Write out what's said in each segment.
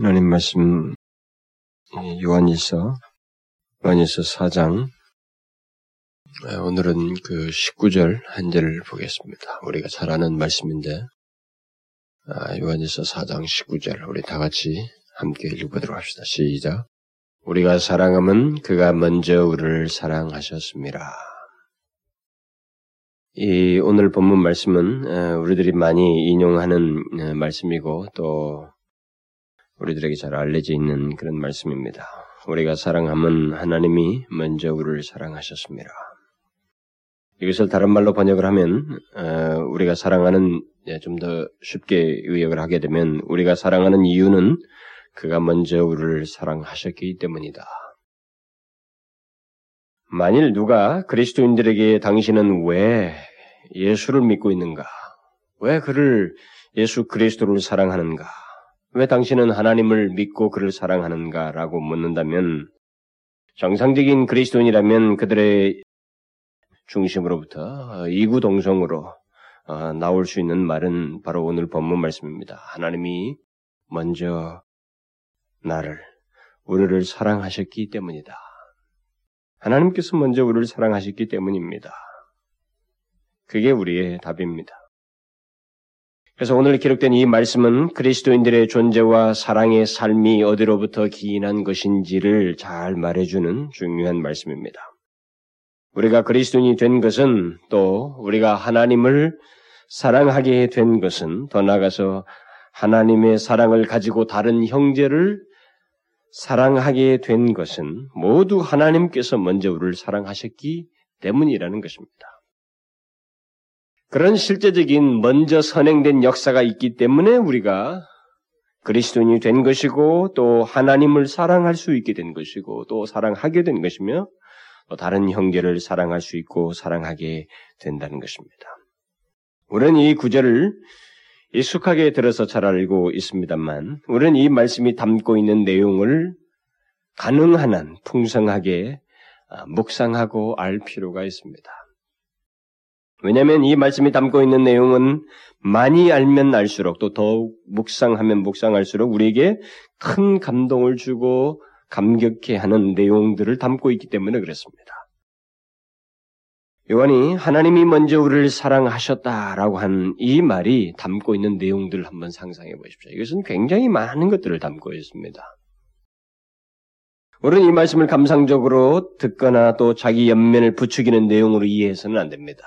하나님 말씀 요한일서 요한일서 4장 오늘은 그 19절 한 절을 보겠습니다. 우리가 잘 아는 말씀인데 아, 요한일서 4장 19절 우리 다 같이 함께 읽어보도록 합시다. 시작. 우리가 사랑함은 그가 먼저 우리를 사랑하셨습니다. 이 오늘 본문 말씀은 우리들이 많이 인용하는 말씀이고 또 우리들에게 잘 알려져 있는 그런 말씀입니다. 우리가 사랑함은 하나님이 먼저 우리를 사랑하셨습니다. 이것을 다른 말로 번역을 하면 우리가 사랑하는 예, 좀더 쉽게 의역을 하게 되면 우리가 사랑하는 이유는 그가 먼저 우리를 사랑하셨기 때문이다. 만일 누가 그리스도인들에게 당신은 왜 예수를 믿고 있는가? 왜 그를 예수 그리스도를 사랑하는가? 왜 당신은 하나님을 믿고 그를 사랑하는가? 라고 묻는다면 정상적인 그리스도인이라면 그들의 중심으로부터 이구동성으로 어, 나올 수 있는 말은 바로 오늘 본문 말씀입니다. 하나님이 먼저 나를, 우리를 사랑하셨기 때문이다. 하나님께서 먼저 우리를 사랑하셨기 때문입니다. 그게 우리의 답입니다. 그래서 오늘 기록된 이 말씀은 그리스도인들의 존재와 사랑의 삶이 어디로부터 기인한 것인지를 잘 말해주는 중요한 말씀입니다. 우리가 그리스도인이 된 것은 또 우리가 하나님을 사랑하게 된 것은 더 나아가서 하나님의 사랑을 가지고 다른 형제를 사랑하게 된 것은 모두 하나님께서 먼저 우리를 사랑하셨기 때문이라는 것입니다. 그런 실제적인 먼저 선행된 역사가 있기 때문에 우리가 그리스도인이 된 것이고 또 하나님을 사랑할 수 있게 된 것이고 또 사랑하게 된 것이며 또 다른 형제를 사랑할 수 있고 사랑하게 된다는 것입니다. 우리는 이 구절을 익숙하게 들어서 잘 알고 있습니다만 우리는 이 말씀이 담고 있는 내용을 가능한 한 풍성하게 묵상하고 알 필요가 있습니다. 왜냐하면 이 말씀이 담고 있는 내용은 많이 알면 알수록 또 더욱 묵상하면 묵상할수록 우리에게 큰 감동을 주고 감격해 하는 내용들을 담고 있기 때문에 그렇습니다. 요한이 하나님이 먼저 우리를 사랑하셨다라고 한 이 말이 담고 있는 내용들을 한번 상상해 보십시오. 이것은 굉장히 많은 것들을 담고 있습니다. 우리는 이 말씀을 감상적으로 듣거나 또 자기 연면을 부추기는 내용으로 이해해서는 안 됩니다.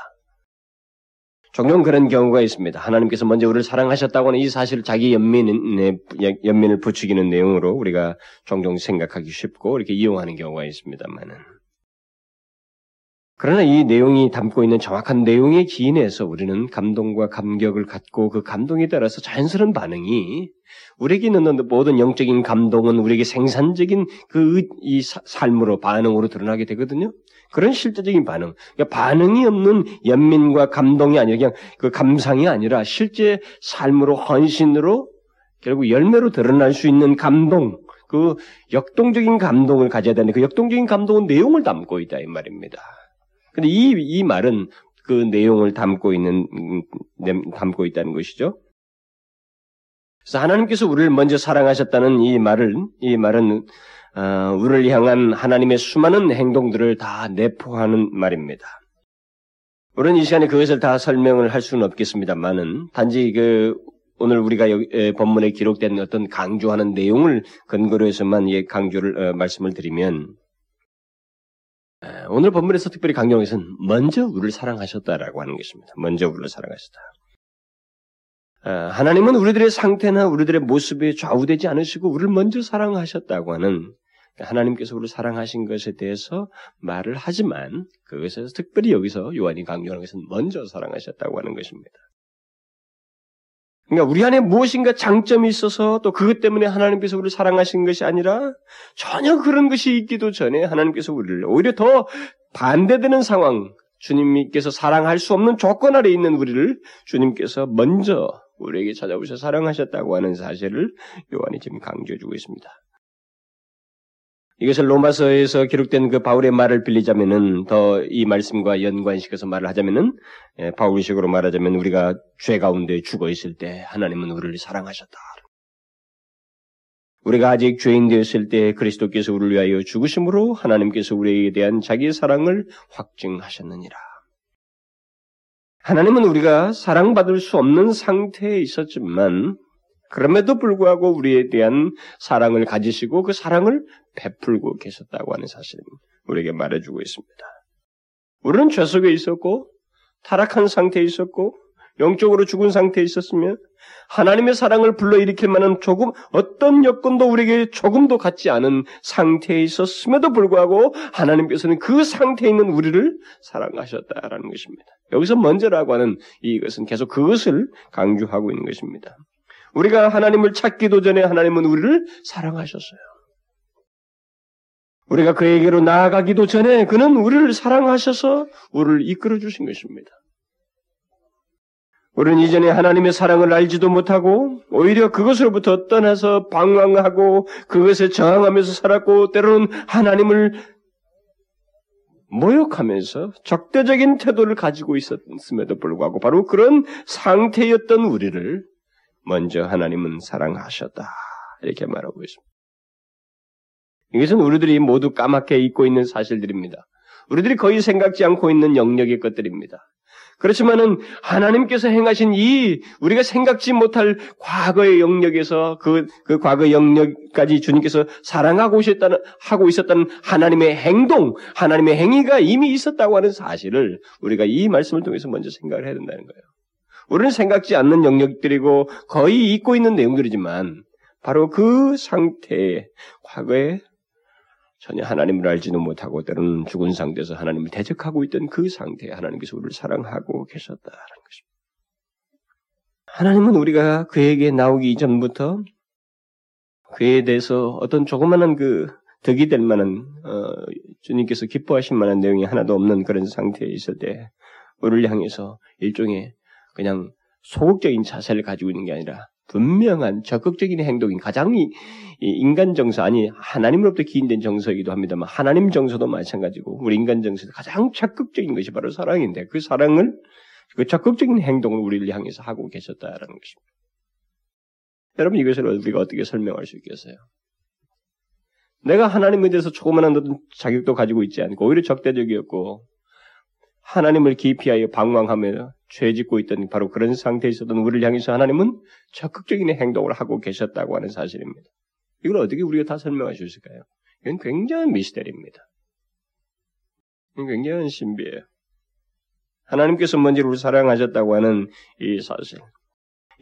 종종 그런 경우가 있습니다. 하나님께서 먼저 우리를 사랑하셨다고 하는 이 사실을 자기 연민의, 연민을 부추기는 내용으로 우리가 종종 생각하기 쉽고 이렇게 이용하는 경우가 있습니다만은. 그러나 이 내용이 담고 있는 정확한 내용의 기인에서 우리는 감동과 감격을 갖고 그 감동에 따라서 자연스러운 반응이 우리에게 있는 모든 영적인 감동은 우리에게 생산적인 그 이 삶으로 반응으로 드러나게 되거든요. 그런 실제적인 반응. 그러니까 반응이 없는 연민과 감동이 아니라 그냥 그 감상이 아니라 실제 삶으로 헌신으로 결국 열매로 드러날 수 있는 감동, 그 역동적인 감동을 가져야 되는 그 역동적인 감동은 내용을 담고 있다 이 말입니다. 근데 이, 이 말은 그 내용을 담고 있는, 음, 담고 있다는 것이죠. 그래서 하나님께서 우리를 먼저 사랑하셨다는 이 말을, 이 말은 어, 우리를 향한 하나님의 수많은 행동들을 다 내포하는 말입니다. 우리는 이 시간에 그것을 다 설명을 할 수는 없겠습니다만은 단지 그 오늘 우리가 여기, 에, 본문에 기록된 어떤 강조하는 내용을 근거로 해서만 예, 강조를 어, 말씀을 드리면 에, 오늘 본문에서 특별히 것은 먼저 우리를 사랑하셨다라고 하는 것입니다. 먼저 우리를 사랑하셨다. 어, 하나님은 우리들의 상태나 우리들의 모습에 좌우되지 않으시고 우리를 먼저 사랑하셨다고 하는 하나님께서 우리를 사랑하신 것에 대해서 말을 하지만 그것에서 특별히 여기서 요한이 강조하는 것은 먼저 사랑하셨다고 하는 것입니다. 그러니까 우리 안에 무엇인가 장점이 있어서 또 그것 때문에 하나님께서 우리를 사랑하신 것이 아니라 전혀 그런 것이 있기도 전에 하나님께서 우리를 오히려 더 반대되는 상황, 주님께서 사랑할 수 없는 조건 아래 있는 우리를 주님께서 먼저 우리에게 찾아오셔 사랑하셨다고 하는 사실을 요한이 지금 강조해주고 있습니다. 이것을 로마서에서 기록된 그 바울의 말을 빌리자면은 더 이 말씀과 연관시켜서 말을 하자면은 예, 바울식으로 말하자면 우리가 죄 가운데 죽어 있을 때 하나님은 우리를 사랑하셨다. 우리가 아직 죄인 되었을 때 그리스도께서 우리를 위하여 죽으심으로 하나님께서 우리에게 대한 자기의 사랑을 확증하셨느니라. 하나님은 우리가 사랑받을 수 없는 상태에 있었지만 그럼에도 불구하고 우리에 대한 사랑을 가지시고 그 사랑을 베풀고 계셨다고 하는 사실을 우리에게 말해주고 있습니다. 우리는 죄 속에 있었고 타락한 상태에 있었고 영적으로 죽은 상태에 있었으면 하나님의 사랑을 불러일으킬 만한 조금 어떤 여건도 우리에게 조금도 같지 않은 상태에 있었음에도 불구하고 하나님께서는 그 상태에 있는 우리를 사랑하셨다라는 것입니다. 여기서 먼저라고 하는 이것은 계속 그것을 강조하고 있는 것입니다. 우리가 하나님을 찾기도 전에 하나님은 우리를 사랑하셨어요. 우리가 그에게로 나아가기도 전에 그는 우리를 사랑하셔서 우리를 이끌어 주신 것입니다. 우리는 이전에 하나님의 사랑을 알지도 못하고 오히려 그것으로부터 떠나서 방황하고 그것에 저항하면서 살았고 때로는 하나님을 모욕하면서 적대적인 태도를 가지고 있었음에도 불구하고 바로 그런 상태였던 우리를 먼저 하나님은 사랑하셨다. 이렇게 말하고 있습니다. 이것은 우리들이 모두 까맣게 잊고 있는 사실들입니다. 우리들이 거의 생각지 않고 있는 영역의 것들입니다. 그렇지만은 하나님께서 행하신 이 우리가 생각지 못할 과거의 영역에서 그, 그 과거 영역까지 주님께서 사랑하고 있었다는, 하고 있었다는 하나님의 행동, 하나님의 행위가 이미 있었다고 하는 사실을 우리가 이 말씀을 통해서 먼저 생각을 해야 된다는 거예요. 우리는 생각지 않는 영역들이고 거의 잊고 있는 내용들이지만 바로 그 상태에 과거에 전혀 하나님을 알지도 못하고 때로는 죽은 상태에서 하나님을 대적하고 있던 그 상태에 하나님께서 우리를 사랑하고 계셨다는 것입니다. 하나님은 우리가 그에게 나오기 이전부터 그에 대해서 어떤 조그마한 그 덕이 될 만한 어, 주님께서 기뻐하실 만한 내용이 하나도 없는 그런 상태에 있을 때 우리를 향해서 일종의 그냥 소극적인 자세를 가지고 있는 게 아니라 분명한 적극적인 행동이 가장 인간 정서 아니 하나님으로부터 기인된 정서이기도 합니다만 하나님 정서도 마찬가지고 우리 인간 정서도 가장 적극적인 것이 바로 사랑인데 그 사랑을 그 적극적인 행동을 우리를 향해서 하고 계셨다라는 것입니다. 여러분 이것을 우리가 어떻게 설명할 수 있겠어요? 내가 하나님에 대해서 조그만한 자격도 가지고 있지 않고 오히려 적대적이었고 하나님을 기피하여 방황하며 죄 짓고 있던 바로 그런 상태에 있었던 우리를 향해서 하나님은 적극적인 행동을 하고 계셨다고 하는 사실입니다. 이걸 어떻게 우리가 다 설명할 수 있을까요? 이건 굉장한 미스테리입니다. 이건 굉장한 신비예요. 하나님께서 먼저 우리를 사랑하셨다고 하는 이 사실.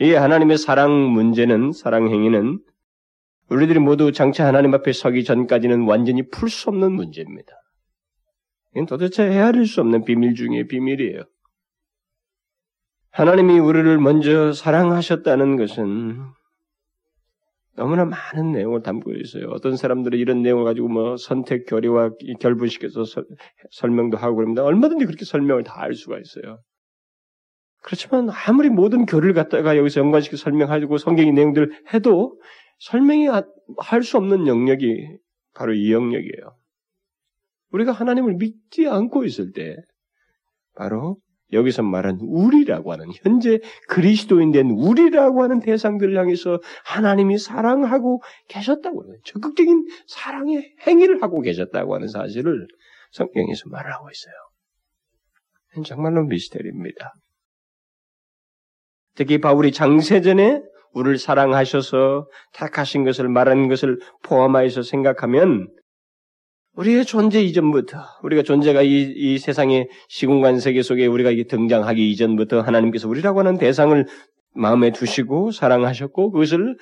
이 하나님의 사랑 문제는, 사랑 행위는 우리들이 모두 장차 하나님 앞에 서기 전까지는 완전히 풀 수 없는 문제입니다. 이건 도대체 헤아릴 수 없는 비밀 중의 비밀이에요. 하나님이 우리를 먼저 사랑하셨다는 것은 너무나 많은 내용을 담고 있어요. 어떤 사람들은 이런 내용을 가지고 뭐 선택 교리와 결부시켜서 서, 설명도 하고 그럽니다. 얼마든지 그렇게 설명을 다 할 수가 있어요. 그렇지만 아무리 모든 교리를 갖다가 여기서 연관시켜 설명하고 성경의 내용들을 해도 설명이 할 수 없는 영역이 바로 이 영역이에요. 우리가 하나님을 믿지 않고 있을 때 바로 여기서 말한 우리라고 하는 현재 그리스도인 된 우리라고 하는 대상들을 향해서 하나님이 사랑하고 계셨다고 하는 적극적인 사랑의 행위를 하고 계셨다고 하는 사실을 성경에서 말을 하고 있어요. 정말로 미스테리입니다. 특히 바울이 장세전에 우리를 사랑하셔서 택하신 것을 말하는 것을 포함하여서 생각하면 우리의 존재 이전부터 우리가 존재가 이, 이 세상의 시공간 세계 속에 우리가 등장하기 이전부터 하나님께서 우리라고 하는 대상을 마음에 두시고 사랑하셨고 그것을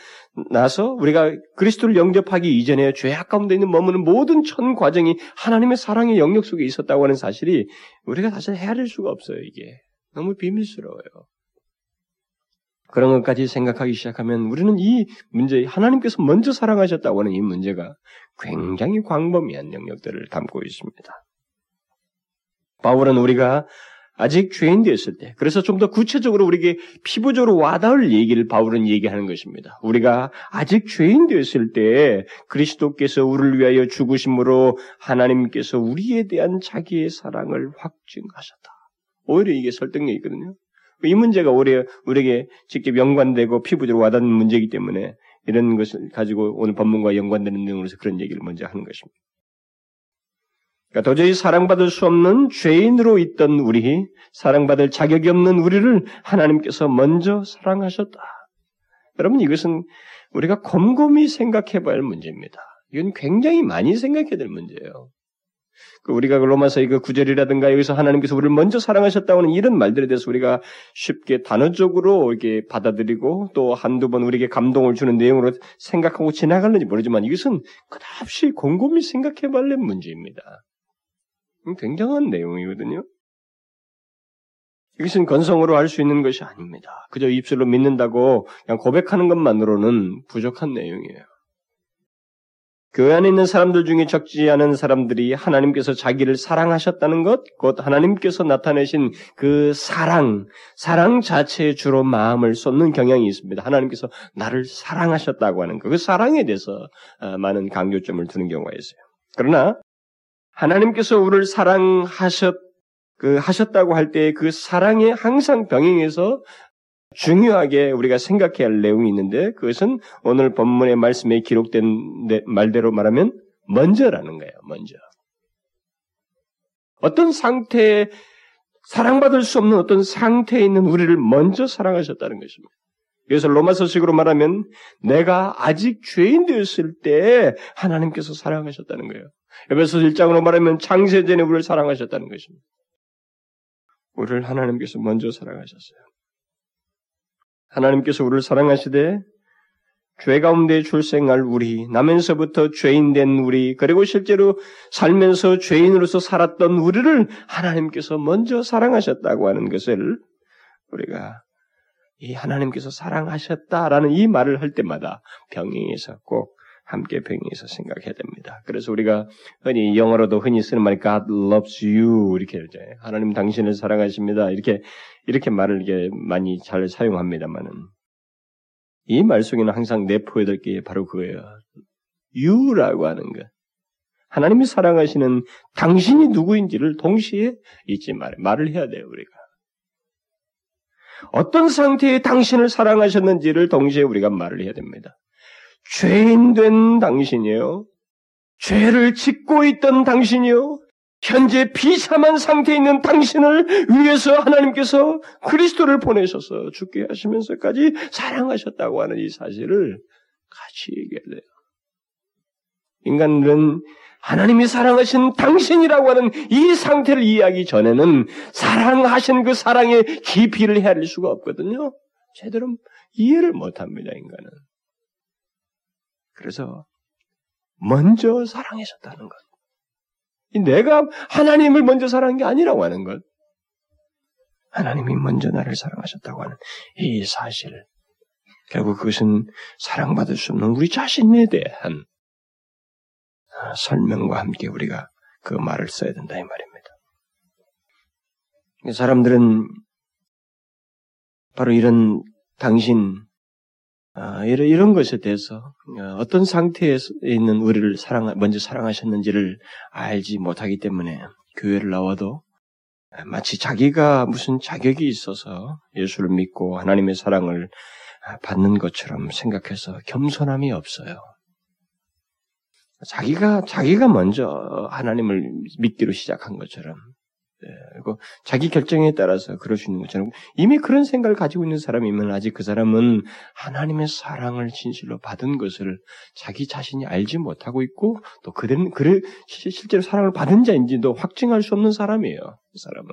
나서 우리가 그리스도를 영접하기 이전에 죄악 가운데 있는 머무는 모든 천 과정이 하나님의 사랑의 영역 속에 있었다고 하는 사실이 우리가 사실 헤아릴 수가 없어요 이게 너무 비밀스러워요. 그런 것까지 생각하기 시작하면 우리는 이 문제, 하나님께서 먼저 사랑하셨다고 하는 이 문제가 굉장히 광범위한 영역들을 담고 있습니다. 바울은 우리가 아직 죄인 되었을 때, 그래서 좀 더 구체적으로 우리에게 피부적으로 와닿을 얘기를 바울은 얘기하는 것입니다. 우리가 아직 죄인 되었을 때 그리스도께서 우리를 위하여 죽으심으로 하나님께서 우리에 대한 자기의 사랑을 확증하셨다. 오히려 이게 설득력이거든요. 이 문제가 오히려 우리에게 직접 연관되고 피부적으로 와닿는 문제이기 때문에 이런 것을 가지고 오늘 본문과 연관되는 내용으로서 그런 얘기를 먼저 하는 것입니다. 그러니까 도저히 사랑받을 수 없는 죄인으로 있던 우리, 사랑받을 자격이 없는 우리를 하나님께서 먼저 사랑하셨다. 여러분 이것은 우리가 곰곰이 생각해 봐야 할 문제입니다. 이건 굉장히 많이 생각해야 될 문제예요. 그 우리가 로마서 이거 구절이라든가 여기서 하나님께서 우리를 먼저 사랑하셨다고는 이런 말들에 대해서 우리가 쉽게 단어적으로 이렇게 받아들이고 또 한두 번 우리에게 감동을 주는 내용으로 생각하고 지나갈는지 모르지만 이것은 끝없이 곰곰이 생각해 봐야 할 문제입니다. 굉장한 내용이거든요. 이것은 건성으로 할 수 있는 것이 아닙니다. 그저 입술로 믿는다고 그냥 고백하는 것만으로는 부족한 내용이에요. 교회 안에 있는 사람들 중에 적지 않은 사람들이 하나님께서 자기를 사랑하셨다는 것, 곧 하나님께서 나타내신 그 사랑, 사랑 자체에 주로 마음을 쏟는 경향이 있습니다. 하나님께서 나를 사랑하셨다고 하는 것, 그 사랑에 대해서 어, 많은 강조점을 두는 경우가 있어요. 그러나 하나님께서 우리를 사랑하셨 그 하셨다고 할 때 그 사랑에 항상 병행해서 중요하게 우리가 생각해야 할 내용이 있는데 그것은 오늘 본문의 말씀에 기록된 말대로 말하면 먼저라는 거예요. 먼저. 어떤 상태에 사랑받을 수 없는 어떤 상태에 있는 우리를 먼저 사랑하셨다는 것입니다. 그래서 로마서식으로 말하면 내가 아직 죄인 되었을 때 하나님께서 사랑하셨다는 거예요. 에베소 1장으로 말하면 창세전에 우리를 사랑하셨다는 것입니다. 우리를 하나님께서 먼저 사랑하셨어요. 하나님께서 우리를 사랑하시되 죄 가운데 출생할 우리, 나면서부터 죄인 된 우리, 그리고 실제로 살면서 죄인으로서 살았던 우리를 하나님께서 먼저 사랑하셨다고 하는 것을 우리가 이 하나님께서 사랑하셨다라는 이 말을 할 때마다 병행해서 꼭 함께 병행해서 생각해야 됩니다. 그래서 우리가 흔히 영어로도 흔히 쓰는 말이 God loves you 이렇게 이제 하나님 당신을 사랑하십니다. 이렇게 이렇게 말을 이게 많이 잘 사용합니다만은 이 말 속에는 항상 내포해야 될게 바로 그거예요. you라고 하는 것. 하나님이 사랑하시는 당신이 누구인지를 동시에 잊지 말 말을 해야 돼요 우리가. 어떤 상태에 당신을 사랑하셨는지를 동시에 우리가 말을 해야 됩니다. 죄인 된 당신이요. 죄를 짓고 있던 당신이요. 현재 비참한 상태에 있는 당신을 위해서 하나님께서 그리스도를 보내셔서 죽게 하시면서까지 사랑하셨다고 하는 이 사실을 같이 얘기해야 돼요. 인간들은 하나님이 사랑하신 당신이라고 하는 이 상태를 이해하기 전에는 사랑하신 그 사랑의 깊이를 헤아릴 수가 없거든요. 제대로 이해를 못합니다, 인간은. 그래서 먼저 사랑하셨다는 것. 내가 하나님을 먼저 사랑한 게 아니라고 하는 것. 하나님이 먼저 나를 사랑하셨다고 하는 이 사실. 결국 그것은 사랑받을 수 없는 우리 자신에 대한 설명과 함께 우리가 그 말을 써야 된다 이 말입니다. 사람들은 바로 이런 당신 아, 이런, 이런 것에 대해서 어, 어떤 상태에 있는 우리를 사랑 먼저 사랑하셨는지를 알지 못하기 때문에 교회를 나와도 마치 자기가 무슨 자격이 있어서 예수를 믿고 하나님의 사랑을 받는 것처럼 생각해서 겸손함이 없어요. 자기가 자기가 먼저 하나님을 믿기로 시작한 것처럼 예, 그리고 자기 결정에 따라서 그럴 수 있는 것처럼 이미 그런 생각을 가지고 있는 사람이면 아직 그 사람은 하나님의 사랑을 진실로 받은 것을 자기 자신이 알지 못하고 있고 또 그들은 그를 실제로 사랑을 받은 자인지도 확증할 수 없는 사람이에요. 그 사람은.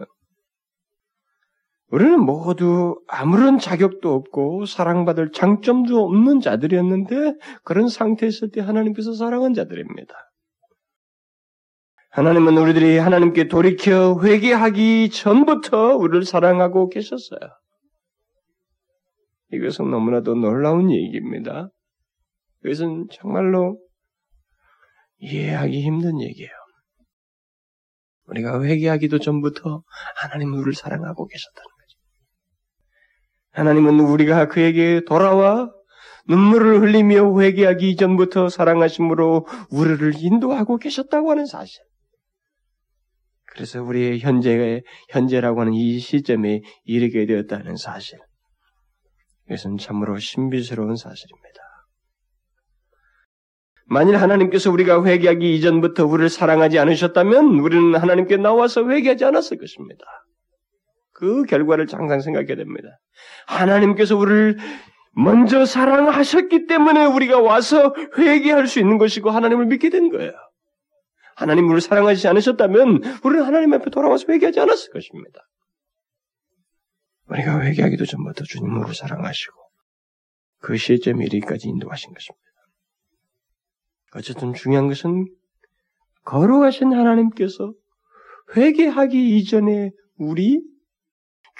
우리는 모두 아무런 자격도 없고 사랑받을 장점도 없는 자들이었는데 그런 상태에 있을 때 하나님께서 사랑한 자들입니다. 하나님은 우리들이 하나님께 돌이켜 회개하기 전부터 우리를 사랑하고 계셨어요. 이것은 너무나도 놀라운 얘기입니다. 이것은 정말로 이해하기 힘든 얘기예요. 우리가 회개하기도 전부터 하나님은 우리를 사랑하고 계셨다는 거죠. 하나님은 우리가 그에게 돌아와 눈물을 흘리며 회개하기 전부터 사랑하심으로 우리를 인도하고 계셨다고 하는 사실. 그래서 우리의 현재의 현재라고 하는 이 시점에 이르게 되었다는 사실. 이것은 참으로 신비스러운 사실입니다. 만일 하나님께서 우리가 회개하기 이전부터 우리를 사랑하지 않으셨다면 우리는 하나님께 나와서 회개하지 않았을 것입니다. 그 결과를 항상 생각해야 됩니다. 하나님께서 우리를 먼저 사랑하셨기 때문에 우리가 와서 회개할 수 있는 것이고 하나님을 믿게 된 거예요. 하나님 우리를 사랑하지 않으셨다면 우리는 하나님 앞에 돌아와서 회개하지 않았을 것입니다. 우리가 회개하기도 전부터 주님 우리를 사랑하시고 그 시점 이르기까지 인도하신 것입니다. 어쨌든 중요한 것은 거룩하신 하나님께서 회개하기 이전에 우리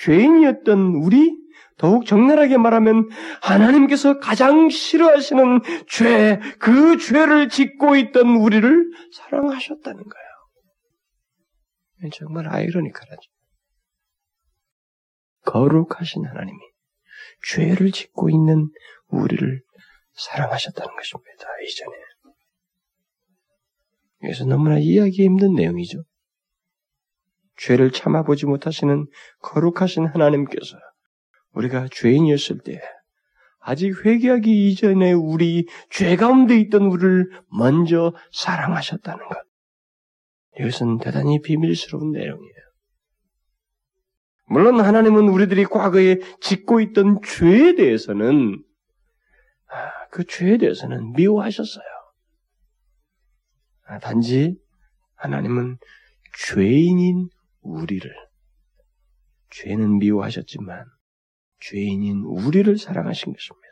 죄인이었던 우리 더욱 적나라하게 말하면 하나님께서 가장 싫어하시는 죄, 그 죄를 짓고 있던 우리를 사랑하셨다는 거예요. 정말 아이러니컬하죠. 거룩하신 하나님이 죄를 짓고 있는 우리를 사랑하셨다는 것입니다. 이전에. 그래서 너무나 이해하기 힘든 내용이죠. 죄를 참아보지 못하시는 거룩하신 하나님께서 우리가 죄인이었을 때 아직 회개하기 이전에 우리 죄 가운데 있던 우리를 먼저 사랑하셨다는 것. 이것은 대단히 비밀스러운 내용이에요. 물론 하나님은 우리들이 과거에 짓고 있던 죄에 대해서는 아, 그 죄에 대해서는 미워하셨어요. 아, 단지 하나님은 죄인인 우리를 죄는 미워하셨지만 죄인인 우리를 사랑하신 것입니다.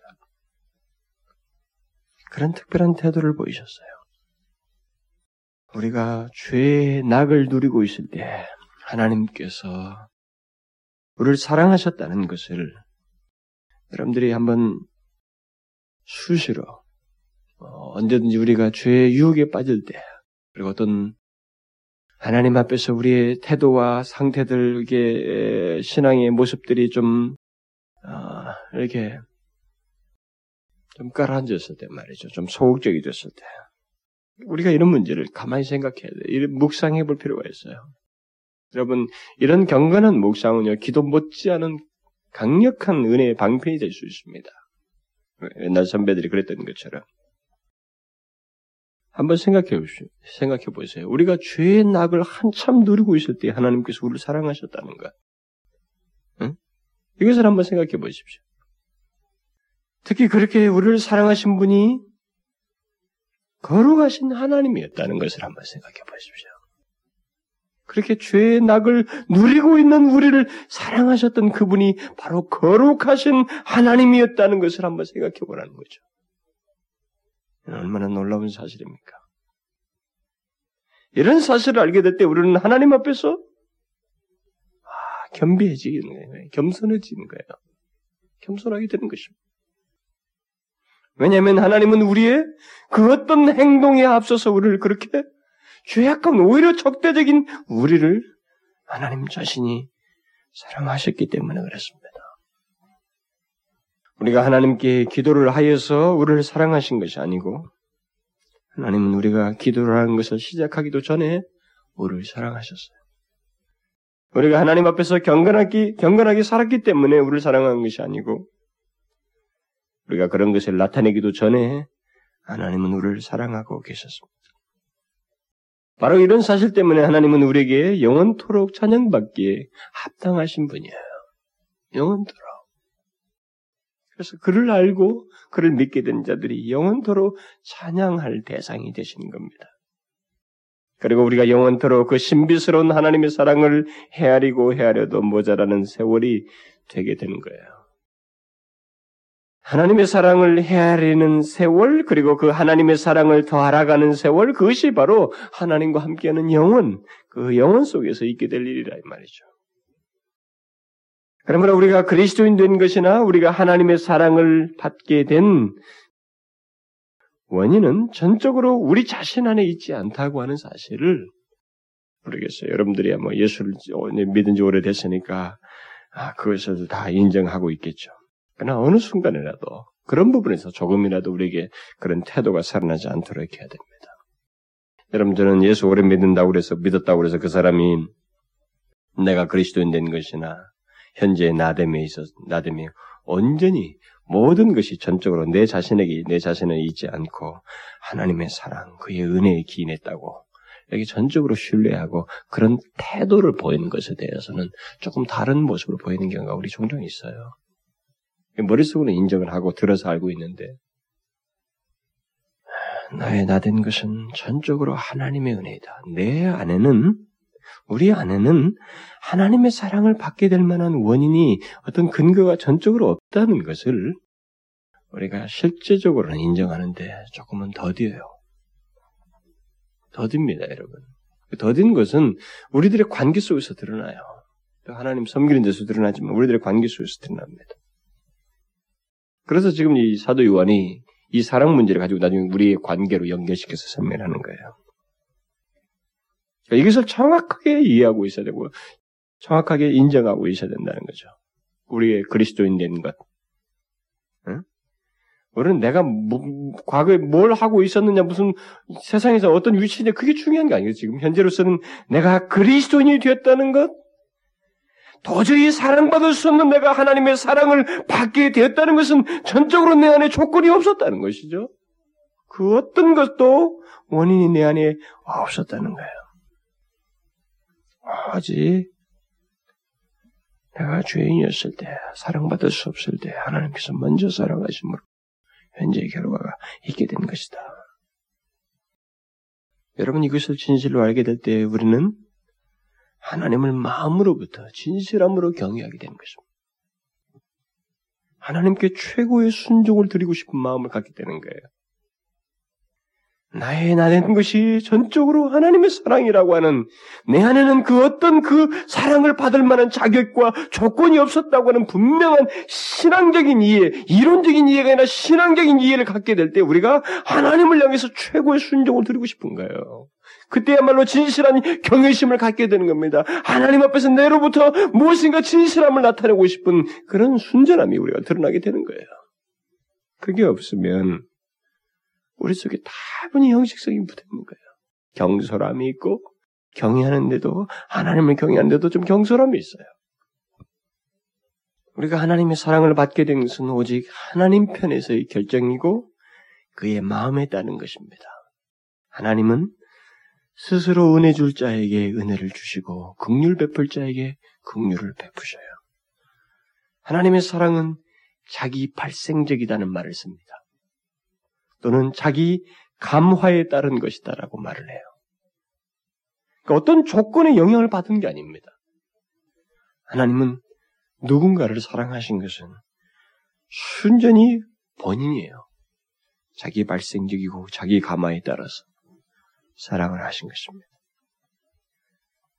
그런 특별한 태도를 보이셨어요. 우리가 죄의 낙을 누리고 있을 때 하나님께서 우리를 사랑하셨다는 것을 여러분들이 한번 수시로 어, 언제든지 우리가 죄의 유혹에 빠질 때 그리고 어떤 하나님 앞에서 우리의 태도와 상태들, 신앙의 모습들이 좀 어, 이렇게 좀 깔아앉았을 때 말이죠. 좀 소극적이 됐을 때 우리가 이런 문제를 가만히 생각해야 돼. 묵상해 볼 필요가 있어요. 여러분 이런 경건한 묵상은요 기도 못지않은 강력한 은혜의 방편이 될 수 있습니다. 옛날 선배들이 그랬던 것처럼 한번 생각해 보시오. 생각해 보세요. 우리가 죄의 낙을 한참 누리고 있을 때 하나님께서 우리를 사랑하셨다는 것. 응? 이것을 한번 생각해 보십시오. 특히 그렇게 우리를 사랑하신 분이 거룩하신 하나님이었다는 것을 한번 생각해 보십시오. 그렇게 죄의 낙을 누리고 있는 우리를 사랑하셨던 그분이 바로 거룩하신 하나님이었다는 것을 한번 생각해 보라는 거죠. 얼마나 놀라운 사실입니까? 이런 사실을 알게 될 때 우리는 하나님 앞에서 아, 겸비해지는 거예요. 겸손해지는 거예요. 겸손하게 되는 것입니다. 왜냐하면 하나님은 우리의 그 어떤 행동에 앞서서 우리를 그렇게 죄악감 오히려 적대적인 우리를 하나님 자신이 사랑하셨기 때문에 그렇습니다. 우리가 하나님께 기도를 하여서 우리를 사랑하신 것이 아니고 하나님은 우리가 기도를 하는 것을 시작하기도 전에 우리를 사랑하셨어요. 우리가 하나님 앞에서 경건하게, 경건하게 살았기 때문에 우리를 사랑한 것이 아니고 우리가 그런 것을 나타내기도 전에 하나님은 우리를 사랑하고 계셨습니다. 바로 이런 사실 때문에 하나님은 우리에게 영원토록 찬양받기에 합당하신 분이에요. 영원토록. 그래서 그를 알고 그를 믿게 된 자들이 영원토록 찬양할 대상이 되시는 겁니다. 그리고 우리가 영원토록 그 신비스러운 하나님의 사랑을 헤아리고 헤아려도 모자라는 세월이 되게 되는 거예요. 하나님의 사랑을 헤아리는 세월, 그리고 그 하나님의 사랑을 더 알아가는 세월, 그것이 바로 하나님과 함께하는 영원, 그 영원 속에서 있게 될 일이라 이 말이죠. 그러므로 우리가 그리스도인 된 것이나 우리가 하나님의 사랑을 받게 된 원인은 전적으로 우리 자신 안에 있지 않다고 하는 사실을 모르겠어요. 여러분들이 뭐 예수를 믿은 지 오래됐으니까 아, 그것을 다 인정하고 있겠죠. 그러나 어느 순간이라도 그런 부분에서 조금이라도 우리에게 그런 태도가 살아나지 않도록 해야 됩니다. 여러분 저는 예수 오래 믿는다고 그래서 믿었다고 그래서 그 사람이 내가 그리스도인 된 것이나 현재 나됨에 있어 나됨에 온전히 모든 것이 전적으로 내 자신에게 내 자신에 있지 않고 하나님의 사랑, 그의 은혜에 기인했다고 이렇게 전적으로 신뢰하고 그런 태도를 보이는 것에 대해서는 조금 다른 모습으로 보이는 경우가 우리 종종 있어요. 머릿속으로 인정을 하고 들어서 알고 있는데 나의 나된 것은 전적으로 하나님의 은혜이다. 내 안에는 우리 안에는 하나님의 사랑을 받게 될 만한 원인이 어떤 근거가 전적으로 없다는 것을 우리가 실제적으로는 인정하는데 조금은 더디어요. 더딥니다, 여러분. 더딘 것은 우리들의 관계 속에서 드러나요. 하나님 섬기는 데서 드러나지만 우리들의 관계 속에서 드러납니다. 그래서 지금 이 사도 요한이 이 사랑 문제를 가지고 나중에 우리의 관계로 연결시켜서 설명하는 거예요. 그러니까 이것을 정확하게 이해하고 있어야 되고 정확하게 인정하고 있어야 된다는 거죠. 우리의 그리스도인 된 것. 응? 우리는 내가 뭐, 과거에 뭘 하고 있었느냐, 무슨 세상에서 어떤 위치냐, 그게 중요한 게 아니에요. 지금 현재로서는 내가 그리스도인이 되었다는 것, 도저히 사랑받을 수 없는 내가 하나님의 사랑을 받게 되었다는 것은 전적으로 내 안에 조건이 없었다는 것이죠. 그 어떤 것도 원인이 내 안에 없었다는 거예요. 오직 내가 죄인이었을 때, 사랑받을 수 없을 때 하나님께서 먼저 사랑하심으로 현재의 결과가 있게 된 것이다. 여러분 이것을 진실로 알게 될 때 우리는 하나님을 마음으로부터 진실함으로 경외하게 되는 것입니다. 하나님께 최고의 순종을 드리고 싶은 마음을 갖게 되는 거예요. 나의 나는 것이 전적으로 하나님의 사랑이라고 하는 내 안에는 그 어떤 그 사랑을 받을 만한 자격과 조건이 없었다고 하는 분명한 신앙적인 이해, 이론적인 이해가 아니라 신앙적인 이해를 갖게 될 때 우리가 하나님을 향해서 최고의 순종을 드리고 싶은 거예요. 그때야말로 진실한 경외심을 갖게 되는 겁니다. 하나님 앞에서 내로부터 무엇인가 진실함을 나타내고 싶은 그런 순전함이 우리가 드러나게 되는 거예요. 그게 없으면 우리 속에 다분히 묻어 있는 거예요. 경솔함이 있고 경외하는데도 하나님을 경외하는데도 좀 경솔함이 있어요. 우리가 하나님의 사랑을 받게 된 것은 오직 하나님 편에서의 결정이고 그의 마음에 따른 것입니다. 하나님은 스스로 은혜 줄 자에게 은혜를 주시고 극률 베풀 자에게 극률을 베푸셔요. 하나님의 사랑은 자기 발생적이다는 말을 씁니다. 또는 자기 감화에 따른 것이다라고 말을 해요. 그러니까 어떤 조건의 영향을 받은 게 아닙니다. 하나님은 누군가를 사랑하신 것은 순전히 본인이에요. 자기 발생적이고 자기 감화에 따라서. 사랑을 하신 것입니다.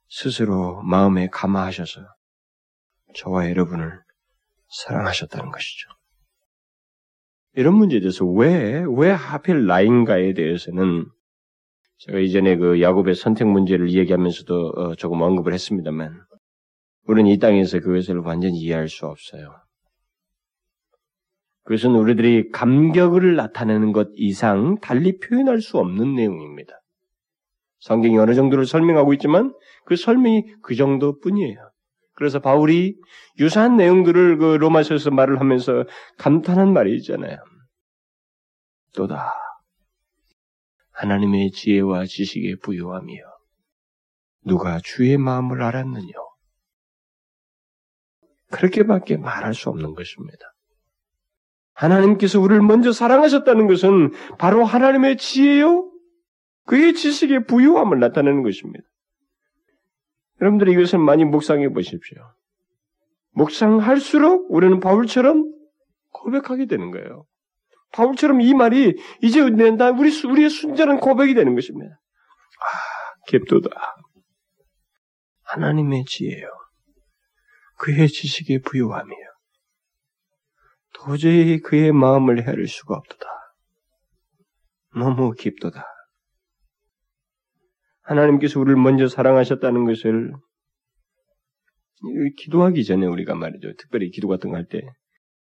스스로 마음에 감화하셔서 저와 여러분을 사랑하셨다는 것이죠. 이런 문제에 대해서 왜, 왜 하필 나인가에 대해서는 제가 이전에 그 야곱의 선택 문제를 얘기하면서도 어, 조금 언급을 했습니다만, 우리는 이 땅에서 그것을 완전히 이해할 수 없어요. 그것은 우리들이 감격을 나타내는 것 이상 달리 표현할 수 없는 내용입니다. 성경이 어느 정도를 설명하고 있지만 그 설명이 그 정도뿐이에요. 그래서 바울이 유사한 내용들을 그 로마서에서 말을 하면서 감탄한 말이 있잖아요. 또다 하나님의 지혜와 지식에 부요하며 누가 주의 마음을 알았느냐? 그렇게밖에 말할 수 없는 것입니다. 하나님께서 우리를 먼저 사랑하셨다는 것은 바로 하나님의 지혜요, 그의 지식의 부유함을 나타내는 것입니다. 여러분들이 이것을 많이 묵상해 보십시오. 묵상할수록 우리는 바울처럼 고백하게 되는 거예요. 바울처럼 이 말이 이제 낸다 우리 우리의 순전한 고백이 되는 것입니다. 아, 깁도다. 하나님의 지혜요. 그의 지식의 부유함이요. 도저히 그의 마음을 헤아릴 수가 없도다. 너무 깊도다. 하나님께서 우리를 먼저 사랑하셨다는 것을 기도하기 전에 우리가 말이죠. 특별히 기도 같은 거 할 때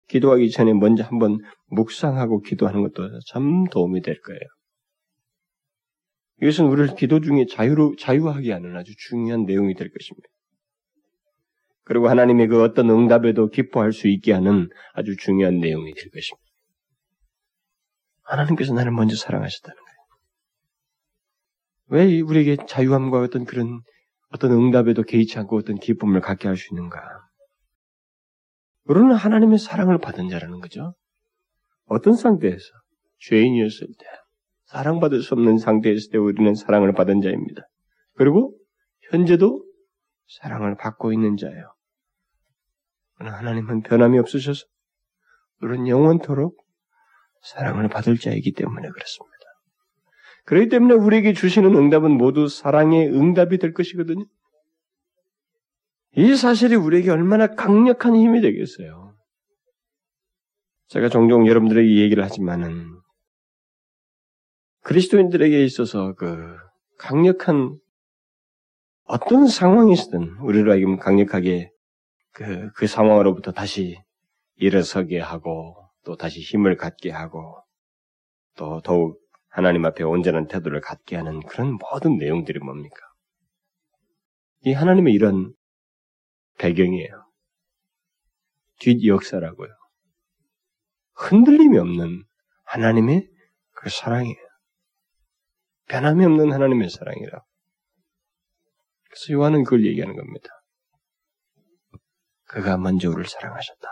기도하기 전에 먼저 한번 묵상하고 기도하는 것도 참 도움이 될 거예요. 이것은 우리를 기도 중에 자유로, 자유하게 하는 아주 중요한 내용이 될 것입니다. 그리고 하나님의 그 어떤 응답에도 기뻐할 수 있게 하는 아주 중요한 내용이 될 것입니다. 하나님께서 나를 먼저 사랑하셨다는 거예요. 왜 우리에게 자유함과 어떤 그런 어떤 응답에도 개의치 않고 어떤 기쁨을 갖게 할 수 있는가? 우리는 하나님의 사랑을 받은 자라는 거죠. 어떤 상태에서 죄인이었을 때, 사랑받을 수 없는 상태였을 때 우리는 사랑을 받은 자입니다. 그리고 현재도 사랑을 받고 있는 자예요. 하나님은 변함이 없으셔서 우리는 영원토록 사랑을 받을 자이기 때문에 그렇습니다. 그렇기 때문에 우리에게 주시는 응답은 모두 사랑의 응답이 될 것이거든요. 이 사실이 우리에게 얼마나 강력한 힘이 되겠어요. 제가 종종 여러분들에게 이 얘기를 하지만은 그리스도인들에게 있어서 그 강력한 어떤 상황이든 우리로 하여금 강력하게 그, 그 상황으로부터 다시 일어서게 하고 또 다시 힘을 갖게 하고 또 더욱 하나님 앞에 온전한 태도를 갖게 하는 그런 모든 내용들이 뭡니까? 이 하나님의 이런 배경이에요. 뒷 역사라고요. 흔들림이 없는 하나님의 그 사랑이에요. 변함이 없는 하나님의 사랑이라. 그래서 요한은 그걸 얘기하는 겁니다. 그가 먼저 우리를 사랑하셨다.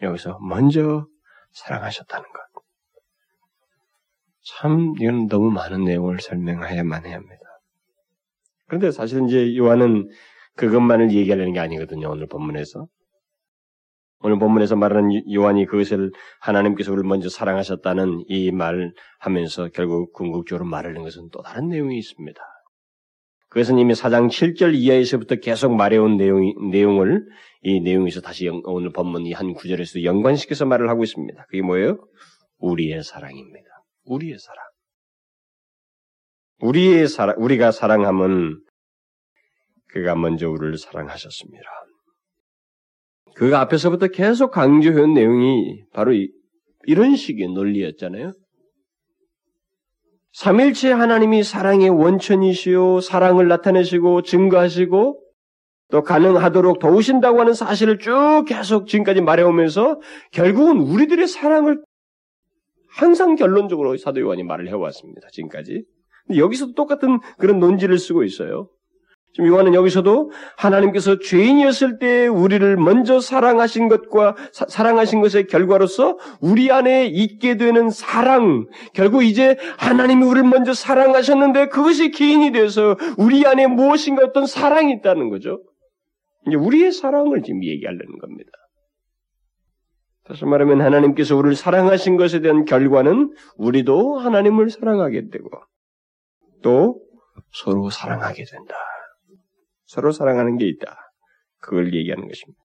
여기서 먼저 사랑하셨다는 것. 참 이건 너무 많은 내용을 설명해야만 해야 합니다. 그런데 사실 이제 요한은 그것만을 얘기하려는 게 아니거든요. 오늘 본문에서. 오늘 본문에서 말하는 요한이 그것을 하나님께서 우리를 먼저 사랑하셨다는 이 말을 하면서 결국 궁극적으로 말하는 것은 또 다른 내용이 있습니다. 그것은 이미 4장 7절 이하에서부터 계속 말해온 내용, 내용을 이 내용에서 다시 영, 오늘 본문 이 한 구절에서 연관시켜서 말을 하고 있습니다. 그게 뭐예요? 우리의 사랑입니다. 우리의 사랑. 우리의 사랑, 우리가 사랑함은 그가 먼저 우리를 사랑하셨습니다. 그 앞에서부터 계속 강조해온 내용이 바로 이, 이런 식의 논리였잖아요. 삼일체 하나님이 사랑의 원천이시요, 사랑을 나타내시고 증거하시고 또 가능하도록 도우신다고 하는 사실을 쭉 계속 지금까지 말해오면서 결국은 우리들의 사랑을 항상 결론적으로 사도 요한이 말을 해왔습니다. 지금까지. 여기서도 똑같은 그런 논지를 쓰고 있어요. 지금 요한은 여기서도 하나님께서 죄인이었을 때 우리를 먼저 사랑하신 것과 사, 사랑하신 것의 결과로서 우리 안에 있게 되는 사랑, 결국 이제 하나님이 우리를 먼저 사랑하셨는데 그것이 기인이 돼서 우리 안에 무엇인가 어떤 사랑이 있다는 거죠. 이제 우리의 사랑을 지금 얘기하려는 겁니다. 다시 말하면 하나님께서 우리를 사랑하신 것에 대한 결과는 우리도 하나님을 사랑하게 되고 또 서로 사랑하게 된다. 서로 사랑하는 게 있다. 그걸 얘기하는 것입니다.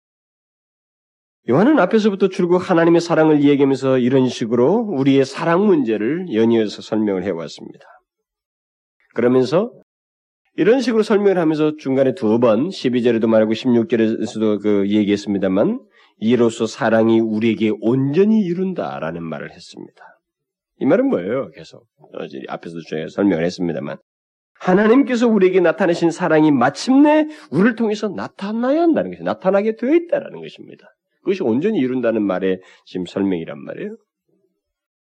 요한은 앞에서부터 줄곧 하나님의 사랑을 얘기하면서 이런 식으로 우리의 사랑 문제를 연이어서 설명을 해왔습니다. 그러면서 이런 식으로 설명을 하면서 중간에 두 번, 12절에도 말하고 16절에서도 그 얘기했습니다만, 이로써 사랑이 우리에게 온전히 이룬다라는 말을 했습니다. 이 말은 뭐예요? 계속. 앞에서도 제가 설명을 했습니다만. 하나님께서 우리에게 나타내신 사랑이 마침내 우리를 통해서 나타나야 한다는 것이 나타나게 되어 있다는 것입니다. 그것이 온전히 이룬다는 말의 지금 설명이란 말이에요.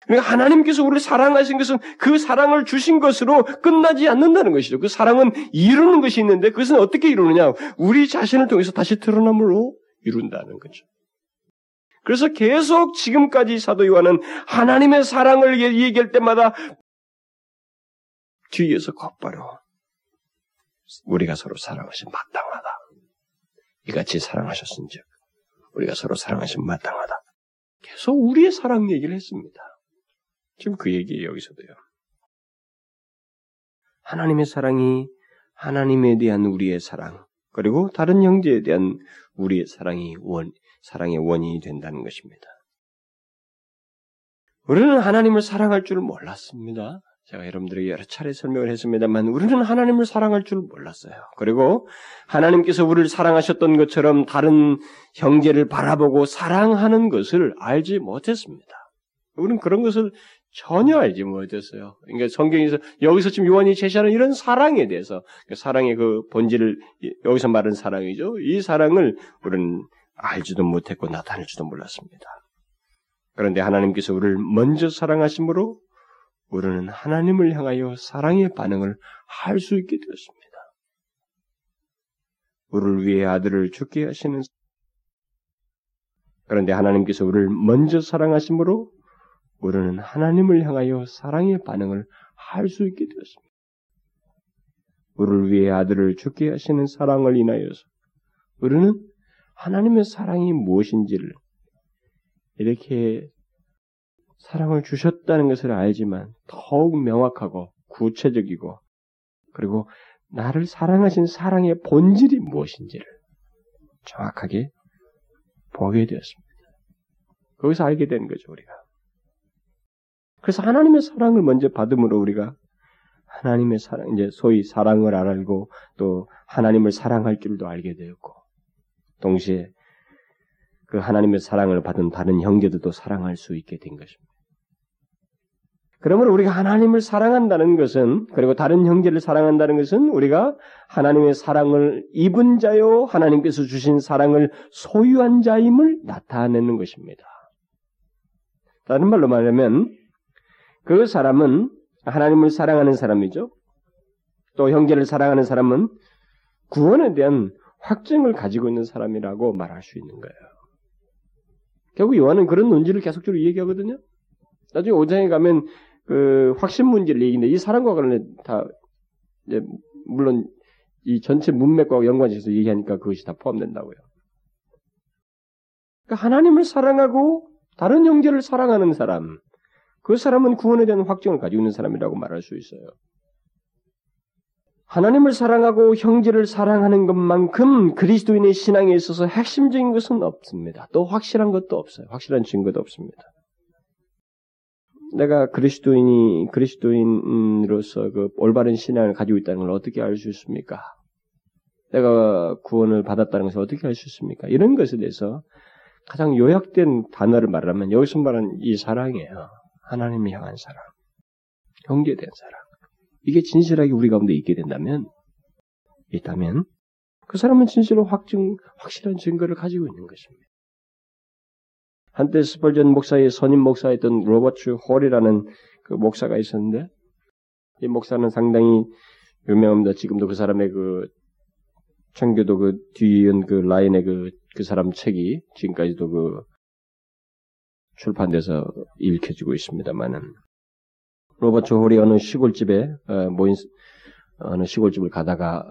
그러니까 하나님께서 우리를 사랑하신 것은 그 사랑을 주신 것으로 끝나지 않는다는 것이죠. 그 사랑은 이루는 것이 있는데 그것은 어떻게 이루느냐? 우리 자신을 통해서 다시 드러남으로 이룬다는 거죠. 그래서 계속 지금까지 사도 요한은 하나님의 사랑을 얘기할 때마다 뒤에서 곧바로 우리가 서로 사랑하신 마땅하다. 이같이 사랑하셨은즉 우리가 서로 사랑하신 마땅하다. 계속 우리의 사랑 얘기를 했습니다. 지금 그 얘기예요 여기서도요. 하나님의 사랑이 하나님에 대한 우리의 사랑 그리고 다른 형제에 대한 우리의 사랑이 원 사랑의 원인이 된다는 것입니다. 우리는 하나님을 사랑할 줄 몰랐습니다. 제가 여러분들에게 여러 차례 설명을 했습니다만 우리는 하나님을 사랑할 줄 몰랐어요. 그리고 하나님께서 우리를 사랑하셨던 것처럼 다른 형제를 바라보고 사랑하는 것을 알지 못했습니다. 우리는 그런 것을 전혀 알지 못했어요. 그러니까 성경에서 여기서 지금 요한이 제시하는 이런 사랑에 대해서 그 사랑의 그 본질을 여기서 말하는 사랑이죠. 이 사랑을 우리는 알지도 못했고 나타낼지도 몰랐습니다. 그런데 하나님께서 우리를 먼저 사랑하심으로 우리는 하나님을 향하여 사랑의 반응을 할 수 있게 되었습니다. 우리를 위해 아들을 죽게 하시는 그런데 하나님께서 우리를 먼저 사랑하심으로 우리는 하나님을 향하여 사랑의 반응을 할 수 있게 되었습니다. 우리를 위해 아들을 죽게 하시는 사랑을 인하여서 우리는 하나님의 사랑이 무엇인지를 이렇게 사랑을 주셨다는 것을 알지만 더욱 명확하고 구체적이고 그리고 나를 사랑하신 사랑의 본질이 무엇인지를 정확하게 보게 되었습니다. 거기서 알게 되는 거죠, 우리가. 그래서 하나님의 사랑을 먼저 받음으로 우리가 하나님의 사랑, 이제 소위 사랑을 알고 또 하나님을 사랑할 줄도 알게 되었고, 동시에 그 하나님의 사랑을 받은 다른 형제들도 사랑할 수 있게 된 것입니다. 그러므로 우리가 하나님을 사랑한다는 것은 그리고 다른 형제를 사랑한다는 것은 우리가 하나님의 사랑을 입은 자요 하나님께서 주신 사랑을 소유한 자임을 나타내는 것입니다. 다른 말로 말하면 그 사람은 하나님을 사랑하는 사람이죠. 또 형제를 사랑하는 사람은 구원에 대한 확증을 가지고 있는 사람이라고 말할 수 있는 거예요. 결국 요한은 그런 논지를 계속적으로 얘기하거든요. 나중에 5장에 가면 그 확신 문제를 얘기인데 이 사람과 관련해 다 물론 이 전체 문맥과 연관해서 얘기하니까 그것이 다 포함된다고요. 그러니까 하나님을 사랑하고 다른 형제를 사랑하는 사람, 그 사람은 구원에 대한 확증을 가지고 있는 사람이라고 말할 수 있어요. 하나님을 사랑하고 형제를 사랑하는 것만큼 그리스도인의 신앙에 있어서 핵심적인 것은 없습니다. 또 확실한 것도 없어요. 확실한 증거도 없습니다. 내가 그리스도인이 그리스도인으로서 그 올바른 신앙을 가지고 있다는 걸 어떻게 알 수 있습니까? 내가 구원을 받았다는 것을 어떻게 알 수 있습니까? 이런 것에 대해서 가장 요약된 단어를 말하면 여기서 말하는 이 사랑이에요. 하나님을 향한 사랑, 대한 사랑. 이게 진실하게 우리 가운데 있게 된다면, 있다면, 그 사람은 진실로 확증, 확실한 증거를 가지고 있는 것입니다. 한때 스펄전 목사의 선임 목사였던 로버트 홀이라는 그 목사가 있었는데 이 목사는 상당히 유명합니다. 지금도 그 사람의 그 청교도 그 뒤이은 그 라인의 그, 그 사람 책이 지금까지도 그 출판돼서 읽혀지고 있습니다만은. 로버트 홀이 어느 시골집에 어, 모인 어느 시골집을 가다가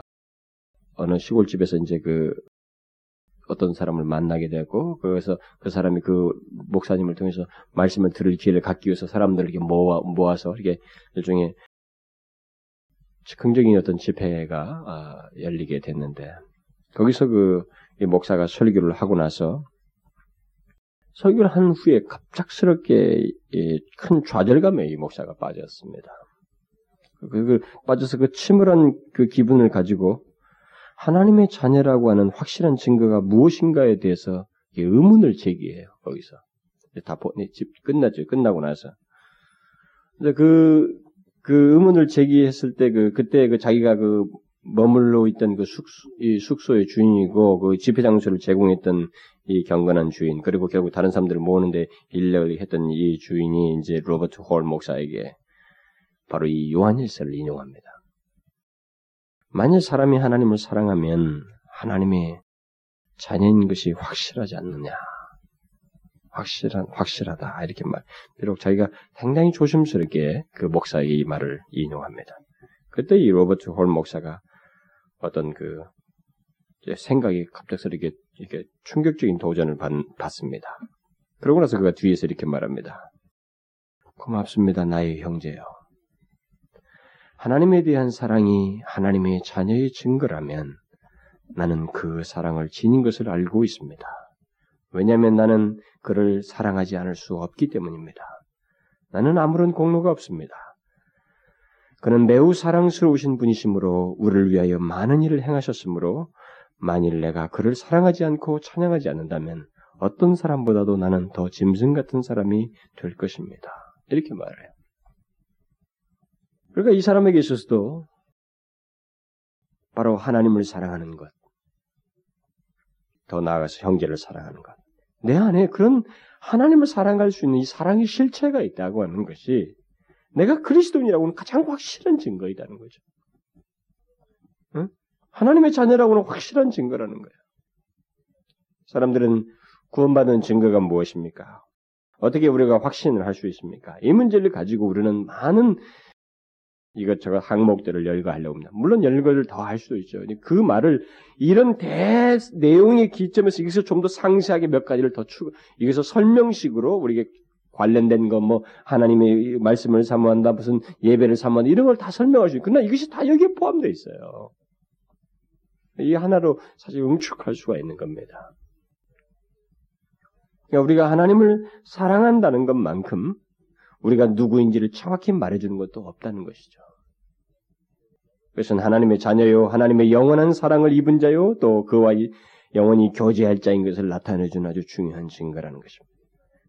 어느 시골집에서 이제 그 어떤 사람을 만나게 되고 그래서 그 사람이 그 목사님을 통해서 말씀을 들을 기회를 갖기 위해서 사람들을 이렇게 모아 모아서 이렇게 일종의 긍정적인 어떤 집회가 아, 열리게 됐는데 거기서 그 목사가 설교를 하고 나서 설교를 한 후에 갑작스럽게 큰 좌절감에 이 목사가 빠졌습니다. 그, 그 빠져서 그 침울한 그 기분을 가지고 하나님의 자녀라고 하는 확실한 증거가 무엇인가에 대해서 의문을 제기해요. 거기서 다 집 끝났죠. 끝나고 나서. 그, 그 의문을 제기했을 때 그, 그때 그 자기가 그 머물러 있던 그 숙소, 이 숙소의 주인이고 그 집회 장소를 제공했던 이 경건한 주인 그리고 결국 다른 사람들을 모으는데 인력을 했던 이 주인이 이제 로버트 홀 목사에게 바로 이 요한일서를 인용합니다. 만일 사람이 하나님을 사랑하면 하나님의 자녀인 것이 확실하지 않느냐. 확실한, 확실하다. 이렇게 말. 비록 자기가 상당히 조심스럽게 그 목사의 이 말을 인용합니다. 그때 이 로버트 홀 목사가 어떤 그 생각이 갑작스럽게 이렇게 충격적인 도전을 받, 받습니다. 그러고 나서 그가 뒤에서 이렇게 말합니다. 고맙습니다, 나의 형제요. 하나님에 대한 사랑이 하나님의 자녀의 증거라면 나는 그 사랑을 지닌 것을 알고 있습니다. 왜냐하면 나는 그를 사랑하지 않을 수 없기 때문입니다. 나는 아무런 공로가 없습니다. 그는 매우 사랑스러우신 분이시므로 우리를 위하여 많은 일을 행하셨으므로 만일 내가 그를 사랑하지 않고 찬양하지 않는다면 어떤 사람보다도 나는 더 짐승 같은 사람이 될 것입니다. 이렇게 말해요. 그러니까 이 사람에게 있어서도 바로 하나님을 사랑하는 것, 더 나아가서 형제를 사랑하는 것. 내 안에 그런 하나님을 사랑할 수 있는 이 사랑의 실체가 있다고 하는 것이 내가 그리스도인이라고는 가장 확실한 증거이다는 거죠. 응? 하나님의 자녀라고는 확실한 증거라는 거예요. 사람들은 구원받은 증거가 무엇입니까? 어떻게 우리가 확신을 할 수 있습니까? 이 문제를 가지고 우리는 많은 이것저것 항목들을 열거하려고 합니다. 물론 열거를 더 할 수도 있죠. 그 말을 이런 대 내용의 기점에서 여기서 좀 더 상세하게 몇 가지를 더 추가, 여기서 설명식으로 우리에게 관련된 거, 뭐, 하나님의 말씀을 사모한다, 무슨 예배를 사모한다, 이런 걸다 있고, 그러나 이것이 다 여기에 포함되어 있어요. 이 하나로 사실 응축할 수가 있는 겁니다. 그러니까 우리가 하나님을 사랑한다는 것만큼 우리가 누구인지를 정확히 말해주는 것도 없다는 것이죠. 그것은 하나님의 자녀요, 하나님의 영원한 사랑을 입은 자요, 또 그와 영원히 교제할 자인 것을 나타내주는 아주 중요한 증거라는 것입니다.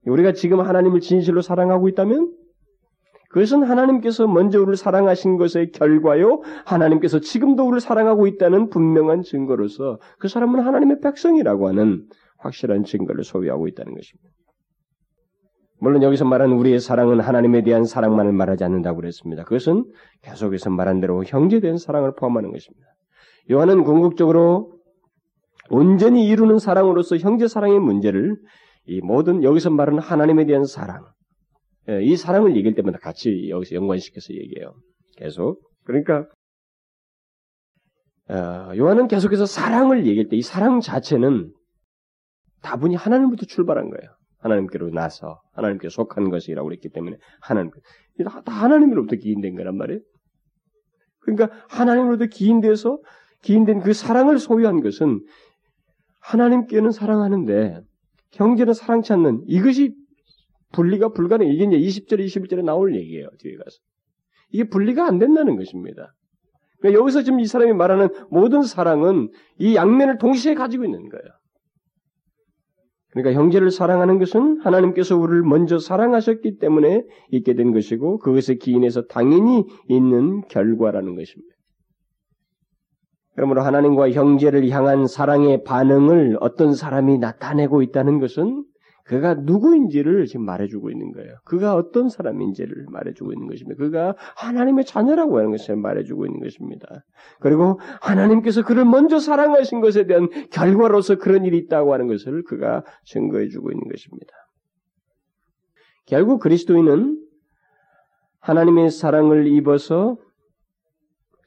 우리가 지금 하나님을 진실로 사랑하고 있다면 그것은 하나님께서 먼저 우리를 사랑하신 것의 결과요, 하나님께서 지금도 우리를 사랑하고 있다는 분명한 증거로서 그 사람은 하나님의 백성이라고 하는 확실한 증거를 소유하고 있다는 것입니다. 물론 여기서 말하는 우리의 사랑은 하나님에 대한 사랑만을 말하지 않는다고 그랬습니다. 그것은 계속해서 말한 대로 형제된 사랑을 포함하는 것입니다. 요한은 궁극적으로 온전히 이루는 사랑으로서 형제 사랑의 문제를 이 모든 여기서 말하는 하나님에 대한 사랑, 예, 이 사랑을 얘기할 때마다 같이 여기서 연관시켜서 얘기해요. 계속. 그러니까 어, 요한은 계속해서 사랑을 얘기할 때 이 사랑 자체는 다분히 하나님부터 출발한 거예요. 하나님께로 나서 하나님께 속한 것이라고 그랬기 때문에 하나님 다 하나님으로부터 기인된 거란 말이에요. 그러니까 하나님으로부터 기인돼서 기인된 그 사랑을 소유한 것은 하나님께는 사랑하는데 형제는 사랑치 않는 이것이 분리가 불가능. 이게 이제 20절, 21절에 나올 얘기예요. 뒤에 가서. 이게 분리가 안 된다는 것입니다. 그러니까 여기서 지금 이 사람이 말하는 모든 사랑은 이 양면을 동시에 가지고 있는 거예요. 그러니까 형제를 사랑하는 것은 하나님께서 우리를 먼저 사랑하셨기 때문에 있게 된 것이고 그것에 기인해서 당연히 있는 결과라는 것입니다. 그러므로 하나님과 형제를 향한 사랑의 반응을 어떤 사람이 나타내고 있다는 것은 그가 누구인지를 지금 말해주고 있는 거예요. 그가 어떤 사람인지를 말해주고 있는 것입니다. 그가 하나님의 자녀라고 하는 것을 말해주고 있는 것입니다. 그리고 하나님께서 그를 먼저 사랑하신 것에 대한 결과로서 그런 일이 있다고 하는 것을 그가 증거해주고 있는 것입니다. 결국 그리스도인은 하나님의 사랑을 입어서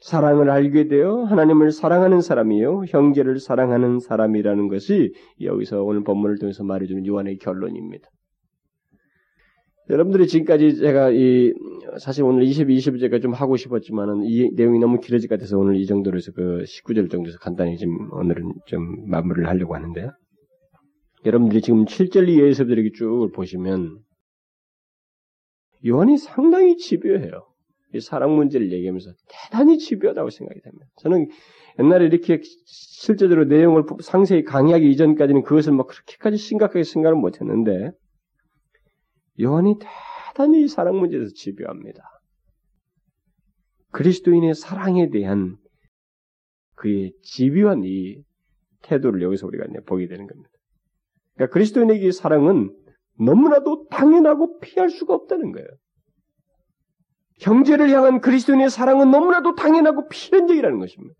사랑을 알게 되어 하나님을 사랑하는 사람이요, 형제를 사랑하는 사람이라는 것이 여기서 오늘 본문을 통해서 말해주는 요한의 결론입니다. 여러분들이 지금까지 제가 이 사실 오늘 22, 22제가 좀 하고 싶었지만은 이 내용이 너무 길어질 것 같아서 오늘 이 정도로 해서 그 19절 정도에서 간단히 지금 오늘은 좀 마무리를 하려고 하는데요. 여러분들이 지금 7절 이하에서부터 이렇게 쭉 보시면 요한이 상당히 집요해요. 이 사랑 문제를 얘기하면서 대단히 집요하다고 생각이 됩니다. 저는 옛날에 이렇게 실제적으로 내용을 상세히 강의하기 이전까지는 그것을 막 그렇게까지 심각하게 생각을 못했는데 요한이 대단히 사랑 문제에 서 집요합니다. 그리스도인의 사랑에 대한 그의 집요한 이 태도를 여기서 우리가 보게 되는 겁니다. 그러니까 그리스도인에게 사랑은 너무나도 당연하고 피할 수가 없다는 거예요. 형제를 향한 그리스도인의 사랑은 너무나도 당연하고 필연적이라는 것입니다.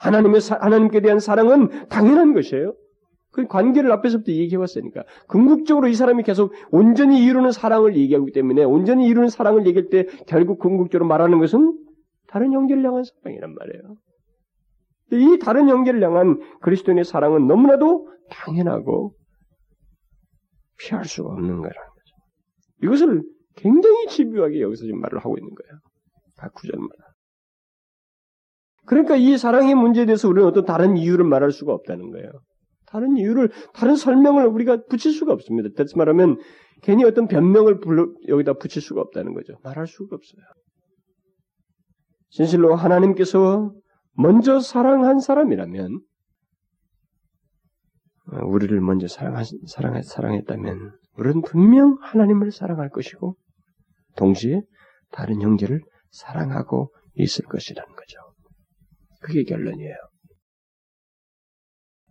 하나님의 사, 하나님께 대한 사랑은 당연한 것이에요. 그 관계를 앞에서부터 얘기해왔으니까 궁극적으로 이 사람이 계속 온전히 이루는 사랑을 얘기하기 때문에 온전히 이루는 사랑을 얘기할 때 결국 궁극적으로 말하는 것은 다른 형제를 향한 사랑이란 말이에요. 이 다른 형제를 향한 그리스도인의 사랑은 너무나도 당연하고 피할 수가 없는 거라는 거죠. 이것을 굉장히 집요하게 여기서 지금 말을 하고 있는 거예요. 각 구절마다. 그러니까 이 사랑의 문제에 대해서 우리는 어떤 다른 이유를 말할 수가 없다는 거예요. 다른 이유를, 다른 설명을 우리가 붙일 수가 없습니다. 다시 말하면 괜히 어떤 변명을 불러, 여기다 붙일 수가 없다는 거죠. 말할 수가 없어요. 진실로 하나님께서 먼저 사랑한 사람이라면, 우리를 먼저 사랑하, 사랑, 사랑했다면, 우리는 분명 하나님을 사랑할 것이고, 동시에 다른 형제를 사랑하고 있을 것이라는 거죠. 그게 결론이에요.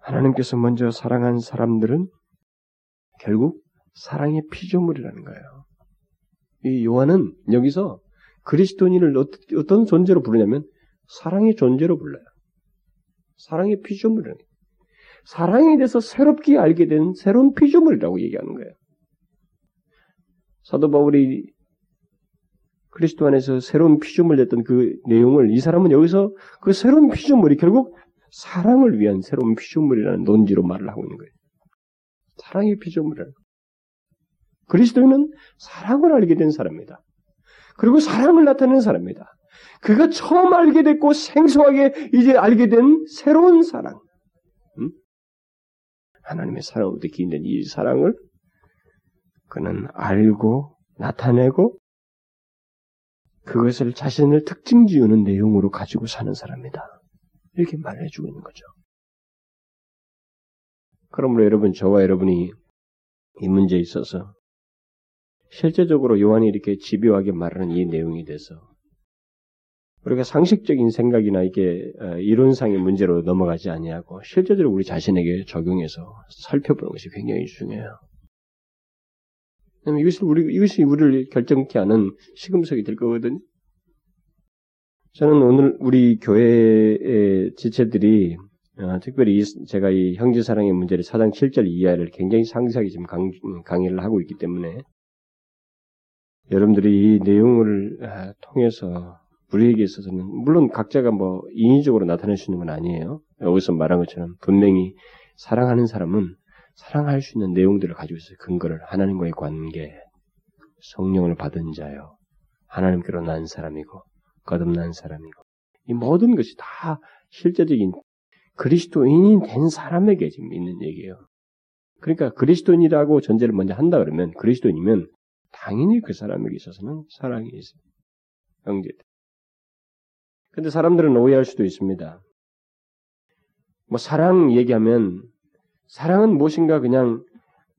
하나님께서 먼저 사랑한 사람들은 결국 사랑의 피조물이라는 거예요. 이 요한은 여기서 그리스도인을 어떤 존재로 부르냐면 사랑의 존재로 불러요. 사랑의 피조물이라는 거예요. 사랑에 대해서 새롭게 알게 된 새로운 피조물이라고 얘기하는 거예요. 사도 바울이 그리스도 안에서 새로운 피조물 됐던 그 내용을 이 사람은 여기서 그 새로운 피조물이 결국 사랑을 위한 새로운 피조물이라는 논지로 말을 하고 있는 거예요. 사랑의 피조물이라는 그리스도인은 사랑을 알게 된 사람입니다. 그리고 사랑을 나타내는 사람입니다. 그가 처음 알게 됐고 생소하게 이제 알게 된 새로운 사랑. 음? 하나님의 사랑으로부터 기인된 이 사랑을 그는 알고 나타내고 그것을 자신을 특징 지우는 내용으로 가지고 사는 사람이다. 이렇게 말해주고 있는 거죠. 그러므로 여러분, 저와 여러분이 이 문제에 있어서 실제적으로 요한이 이렇게 집요하게 말하는 이 내용에 대해서 우리가 상식적인 생각이나 이게 어, 이론상의 문제로 넘어가지 아니하고 실제적으로 우리 자신에게 적용해서 살펴보는 것이 굉장히 중요해요. 이것이 우리 이것이 우리를 결정케 하는 시금석이 될 거거든요. 저는 오늘 우리 교회의 지체들이 어, 특별히 제가 이 형제 사랑의 문제를 사장 7절 이하를 굉장히 상세하게 지금 강, 강의를 하고 있기 때문에 여러분들이 이 내용을 아, 통해서 우리에게 있어서는 물론 각자가 뭐 인위적으로 나타낼 수 있는 건 아니에요. 여기서 말한 것처럼 분명히 사랑하는 사람은 사랑할 수 있는 내용들을 가지고 있어요. 근거를 하나님과의 관계, 성령을 받은 자요, 하나님께로 난 사람이고 거듭난 사람이고 이 모든 것이 다 실제적인 그리스도인이 된 사람에게 지금 있는 얘기예요. 그러니까 그리스도인이라고 전제를 먼저 한다 그러면 그리스도인이면 당연히 그 사람에게 있어서는 사랑이 있어요. 형제들. 근데 사람들은 오해할 수도 있습니다. 뭐 사랑 얘기하면 사랑은 무엇인가 그냥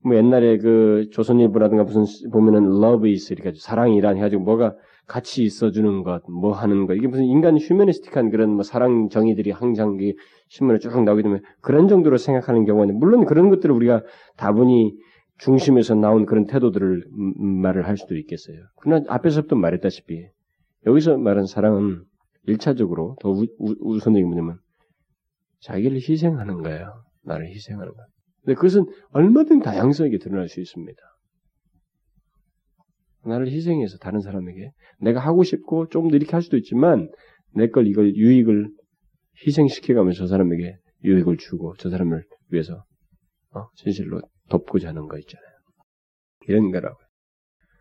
뭐 옛날에 그 조선일보라든가 무슨 보면은 love is 이렇게 사랑이란 해가지고 뭐가 같이 있어주는 것, 뭐 하는 것 이게 무슨 인간 휴머니스틱한 그런 뭐 사랑 정의들이 항상 신문에 쭉 나오게 되면 그런 정도로 생각하는 경우는 가 물론 그런 것들을 우리가 다분히 중심에서 나온 그런 태도들을 음, 음, 말을 할 수도 있겠어요. 그러나 앞에서부터 말했다시피 여기서 말한 사랑은 일차적으로 더 우, 우 선적인 뭐냐면 자기를 희생하는 거예요. 나를 희생하는 거예요. 근데 그것은 얼마든 다양성에게 드러날 수 있습니다. 나를 희생해서 다른 사람에게 내가 하고 싶고 좀더 이렇게 할 수도 있지만 내 걸 이걸 유익을 희생시켜가면서 저 사람에게 유익을 주고 저 사람을 위해서 어, 진실로 돕고자 하는 거 있잖아요. 이런 거라고요.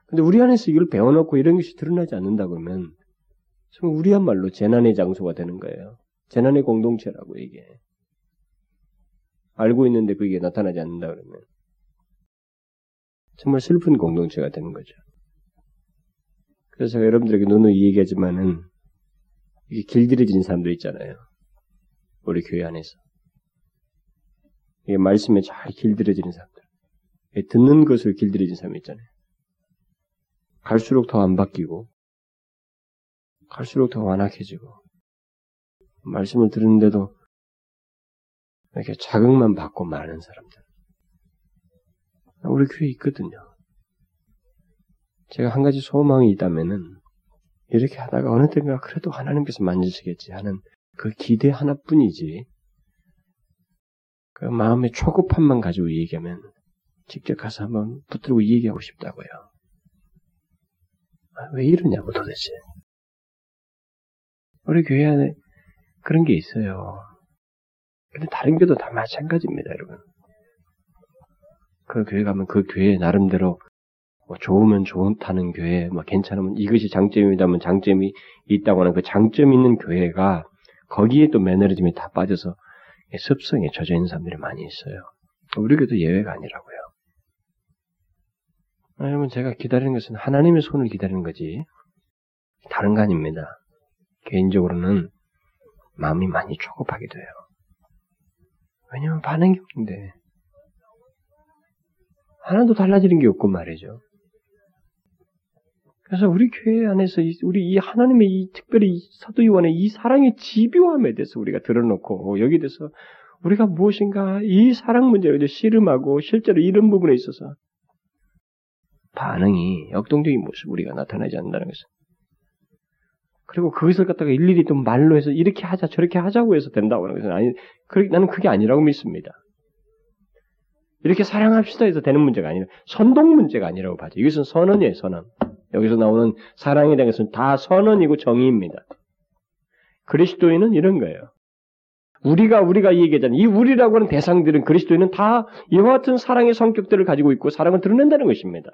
근데 우리 안에서 이걸 배워놓고 이런 것이 드러나지 않는다 그러면 우리야말로 재난의 장소가 되는 거예요. 재난의 공동체라고 이게. 알고 있는데 그게 나타나지 않는다 그러면 정말 슬픈 공동체가 되는 거죠. 그래서 여러분들에게 누누이 얘기하지만은 이게 길들여진 사람도 있잖아요. 우리 교회 안에서. 이게 말씀에 잘 길들여지는 사람들. 듣는 것을 길들여진 사람이 있잖아요. 갈수록 더 안 바뀌고, 갈수록 더 완악해지고, 말씀을 듣는데도 이렇게 자극만 받고 마는 사람들. 우리 교회에 있거든요. 제가 한 가지 소망이 있다면은, 이렇게 하다가 어느 때인가 그래도 하나님께서 만지시겠지 하는 그 기대 하나뿐이지, 그 마음의 초급함만 가지고 얘기하면 직접 가서 한번 붙들고 얘기하고 싶다고요. 아, 왜 이러냐고 도대체. 우리 교회 안에 그런 게 있어요. 근데 다른 교도 다 마찬가지입니다, 여러분. 그 교회 가면 그 교회 나름대로 뭐 좋으면 좋다는 교회, 뭐 괜찮으면 이것이 장점이다면 장점이 있다고 하는 그 장점 있는 교회가 거기에 또 매너리즘이 다 빠져서 습성에 젖어 있는 사람들이 많이 있어요. 우리에게도 예외가 아니라고요. 여러분, 제가 기다리는 것은 하나님의 손을 기다리는 거지, 다른 거 아닙니다. 개인적으로는 마음이 많이 초급하게 돼요. 왜냐면 반응이 없는데, 하나도 달라지는 게 없고 말이죠. 그래서 우리 교회 안에서 우리 이 하나님의 이 특별히 사도 요한의 이 사랑의 집요함에 대해서 우리가 드러놓고 여기에 대해서 우리가 무엇인가 이 사랑 문제를 씨름하고 실제로 이런 부분에 있어서 반응이 역동적인 모습 우리가 나타나지 않는다는 것은 그리고 그것을 갖다가 일일이 또 말로 해서 이렇게 하자 저렇게 하자고 해서 된다고 하는 것은 아니 나는 그게 아니라고 믿습니다. 이렇게 사랑합시다 해서 되는 문제가 아니라 선동 문제가 아니라고 봐죠. 이것은 선언이에요, 선언. 여기서 나오는 사랑에 대한 것은 다 선언이고 정의입니다. 그리스도인은 이런 거예요. 우리가 우리가 얘기하잖아요. 이 우리라고 하는 대상들은 그리스도인은 다 이와 같은 사랑의 성격들을 가지고 있고 사랑을 드러낸다는 것입니다.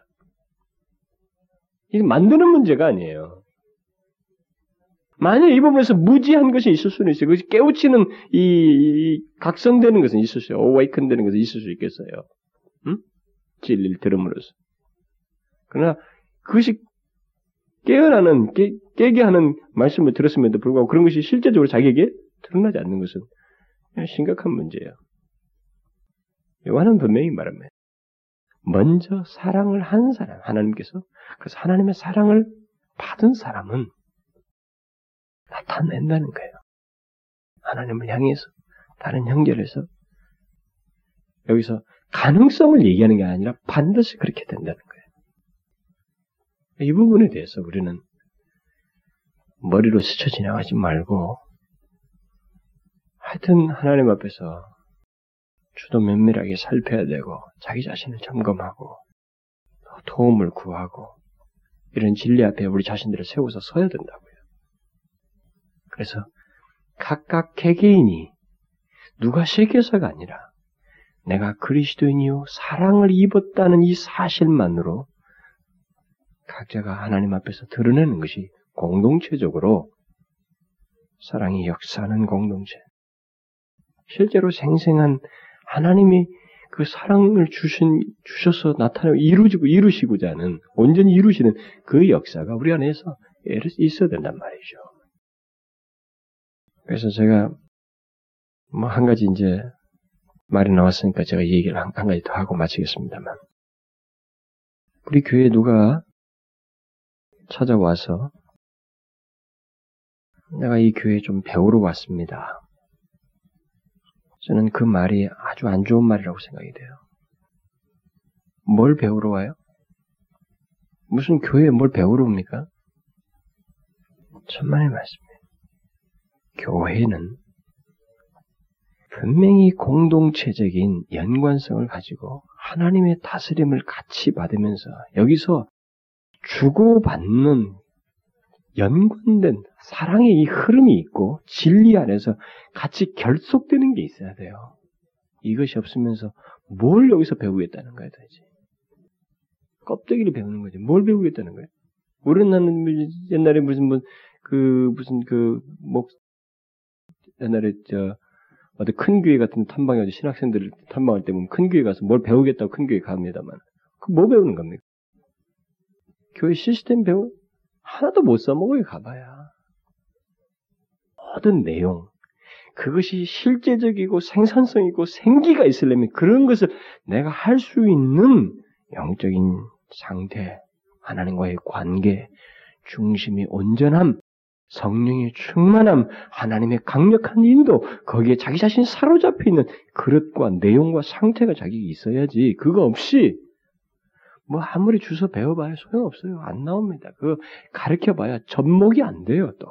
이 만드는 문제가 아니에요. 만약 이 부분에서 무지한 것이 있을 수는 있어요. 그것이 깨우치는 이, 이 각성되는 것은 있을 수, 어웨이큰 되는 것은 있을 수 있겠어요. 응? 진리를 들음으로써. 그러나 그것이 깨어나는, 깨, 깨게 하는 말씀을 들었음에도 불구하고 그런 것이 실제적으로 자기에게 드러나지 않는 것은 심각한 문제예요. 요한은 분명히 말합니다. 먼저 사랑을 한 사람, 하나님께서, 그래서 하나님의 사랑을 받은 사람은 나타낸다는 거예요. 하나님을 향해서, 다른 형제에서 여기서 가능성을 얘기하는 게 아니라 반드시 그렇게 된다는 거예요. 이 부분에 대해서 우리는 머리로 스쳐 지나가지 말고 하여튼 하나님 앞에서 주도 면밀하게 살펴야 되고 자기 자신을 점검하고 도움을 구하고 이런 진리 앞에 우리 자신들을 세워서 서야 된다고요. 그래서 각각 개개인이 누가 세계서가 아니라 내가 그리스도인이요 사랑을 입었다는 이 사실만으로 각자가 하나님 앞에서 드러내는 것이 공동체적으로 사랑이 역사하는 공동체. 실제로 생생한 하나님이 그 사랑을 주신, 주셔서 나타내고 이루지고 이루시고자 하는, 온전히 이루시는 그 역사가 우리 안에서 있어야 된단 말이죠. 그래서 제가 뭐 한 가지 이제 말이 나왔으니까 제가 얘기를 한, 한 가지 더 하고 마치겠습니다만. 우리 교회에 누가 찾아와서 내가 이 교회에 좀 배우러 왔습니다. 저는 그 말이 아주 안 좋은 말이라고 생각이 돼요. 뭘 배우러 와요? 무슨 교회에 뭘 배우러 옵니까? 천만의 말씀이에요. 교회는 분명히 공동체적인 연관성을 가지고 하나님의 다스림을 같이 받으면서 여기서 주고받는 연관된 사랑의 이 흐름이 있고 진리 안에서 같이 결속되는 게 있어야 돼요. 이것이 없으면서 뭘 여기서 배우겠다는 거야, 도대체. 껍데기를 배우는 거지. 뭘 배우겠다는 거야? 우리는 옛날에 무슨 뭐, 그, 무슨 그, 목, 옛날에 저, 어디 큰 교회 같은 탐방에 어디 신학생들을 탐방할 때 보면 큰 교회 가서 뭘 배우겠다고 큰 교회 갑니다만. 그 뭐 배우는 겁니까? 교회 시스템 배우, 하나도 못 써먹어요, 가봐야. 모든 내용, 그것이 실제적이고 생산성이고 생기가 있으려면 그런 것을 내가 할 수 있는 영적인 상태, 하나님과의 관계, 중심이 온전함, 성령의 충만함, 하나님의 강력한 인도, 거기에 자기 자신이 사로잡혀 있는 그릇과 내용과 상태가 자기 있어야지. 그거 없이 뭐 아무리 주서 배워봐야 소용없어요. 안 나옵니다. 그 가르쳐봐야 접목이 안 돼요. 또.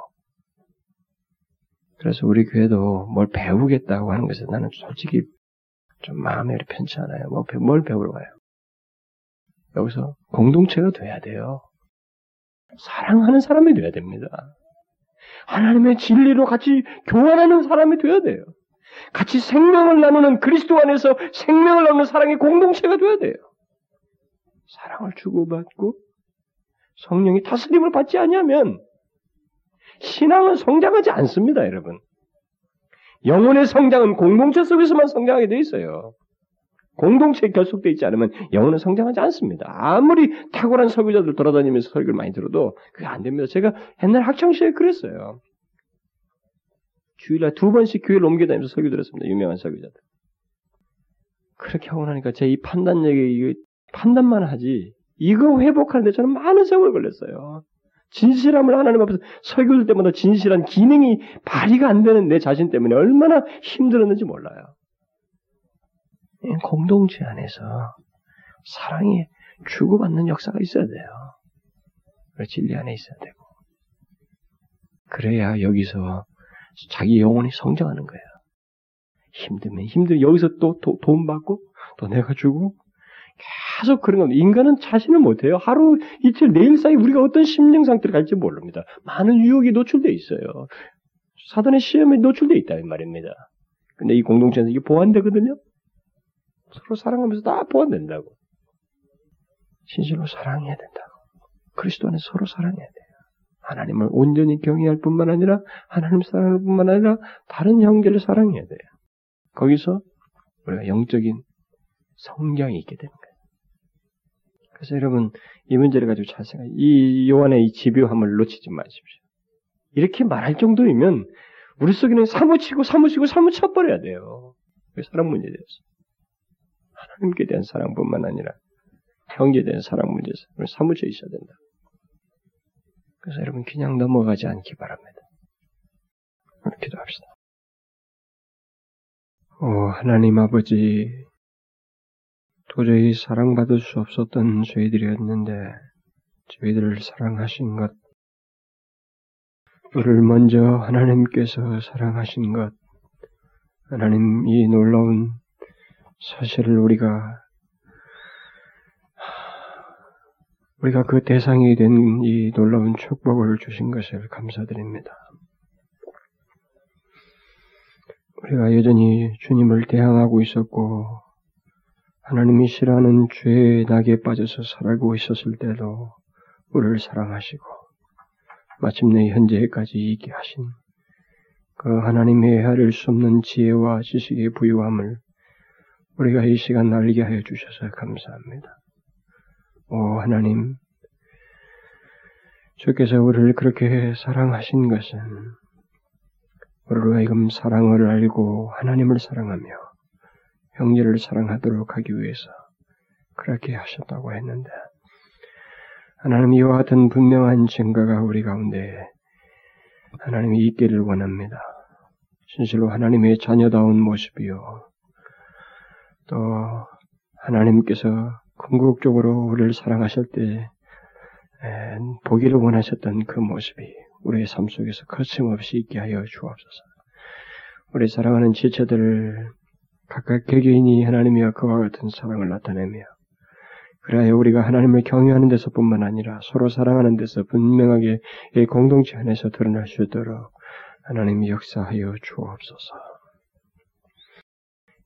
그래서 우리 교회도 뭘 배우겠다고 하는 것에 나는 솔직히 좀 마음이 편치 않아요. 뭐, 뭘 배우러 가요? 여기서 공동체가 돼야 돼요. 사랑하는 사람이 돼야 됩니다. 하나님의 진리로 같이 교환하는 사람이 돼야 돼요. 같이 생명을 나누는 그리스도 안에서 생명을 나누는 사랑의 공동체가 돼야 돼요. 사랑을 주고받고 성령이 다스림을 받지 않으면 신앙은 성장하지 않습니다, 여러분. 영혼의 성장은 공동체 속에서만 성장하게 돼 있어요. 공동체에 결속되어 있지 않으면 영혼은 성장하지 않습니다. 아무리 탁월한 설교자들 돌아다니면서 설교를 많이 들어도 그게 안 됩니다. 제가 옛날 학창시절에 그랬어요. 주일날 두 번씩 교회를 옮겨다니면서 설교 들었습니다. 유명한 설교자들. 그렇게 하고 나니까 제 이 판단력이 판단만 하지 이거 회복하는데 저는 많은 세월 걸렸어요. 진실함을 하나님 앞에서 설교할 때마다 진실한 기능이 발휘가 안 되는 내 자신 때문에 얼마나 힘들었는지 몰라요. 공동체 안에서 사랑이 주고받는 역사가 있어야 돼요. 진리 안에 있어야 되고. 그래야 여기서 자기 영혼이 성장하는 거예요. 힘들면 힘들 여기서 또 돈 받고 또 내가 주고 계속 그런 겁니다. 인간은 자신을 못해요. 하루 이틀 내일 사이 우리가 어떤 심령 상태로 갈지 모릅니다. 많은 유혹이 노출되어 있어요. 사단의 시험에 노출되어 있다 이 말입니다. 근데 이 공동체에서 이게 보완되거든요. 서로 사랑하면서 다 보완된다고. 진실로 사랑해야 된다고. 그리스도 안에 서로 사랑해야 돼요. 하나님을 온전히 경외할 뿐만 아니라 하나님 사랑할 뿐만 아니라 다른 형제를 사랑해야 돼요. 거기서 우리가 영적인 성장이 있게 거예요. 그래서 여러분 이 문제를 가지고 잘 생각. 이 요한의 이 집요함을 놓치지 마십시오. 이렇게 말할 정도이면 우리 속에는 사무치고 사무치고 사무쳐 버려야 돼요. 사랑 문제에 대해서 하나님께 대한 사랑뿐만 아니라 형제에 대한 사랑 문제에서 사무쳐 있어야 된다. 그래서 여러분 그냥 넘어가지 않기 바랍니다. 우리 기도합시다. 오 하나님 아버지 도저히 사랑받을 수 없었던 저희들이었는데 저희들을 사랑하신 것 우리를 먼저 하나님께서 사랑하신 것 하나님 이 놀라운 사실을 우리가 우리가 그 대상이 된 이 놀라운 축복을 주신 것을 감사드립니다. 우리가 여전히 주님을 대항하고 있었고 하나님이 싫어하는 죄의 낙에 빠져서 살고 있었을 때도 우리를 사랑하시고 마침내 현재까지 있게 하신 그 하나님의 헤아릴 수 없는 지혜와 지식의 부유함을 우리가 이 시간 알게 하여 주셔서 감사합니다. 오 하나님, 주께서 우리를 그렇게 사랑하신 것은 우리로 하여금 사랑을 알고 하나님을 사랑하며 형제를 사랑하도록 하기 위해서 그렇게 하셨다고 했는데 하나님 이와 같은 분명한 증거가 우리 가운데 하나님이 있기를 원합니다. 진실로 하나님의 자녀다운 모습이요. 또 하나님께서 궁극적으로 우리를 사랑하실 때 보기를 원하셨던 그 모습이 우리의 삶 속에서 거침없이 있게 하여 주옵소서. 우리 사랑하는 지체들을 각각 개개인이 하나님이와 그와 같은 사랑을 나타내며 그래야 우리가 하나님을 경외하는 데서뿐만 아니라 서로 사랑하는 데서 분명하게 이 공동체 안에서 드러날 수 있도록 하나님 역사하여 주옵소서.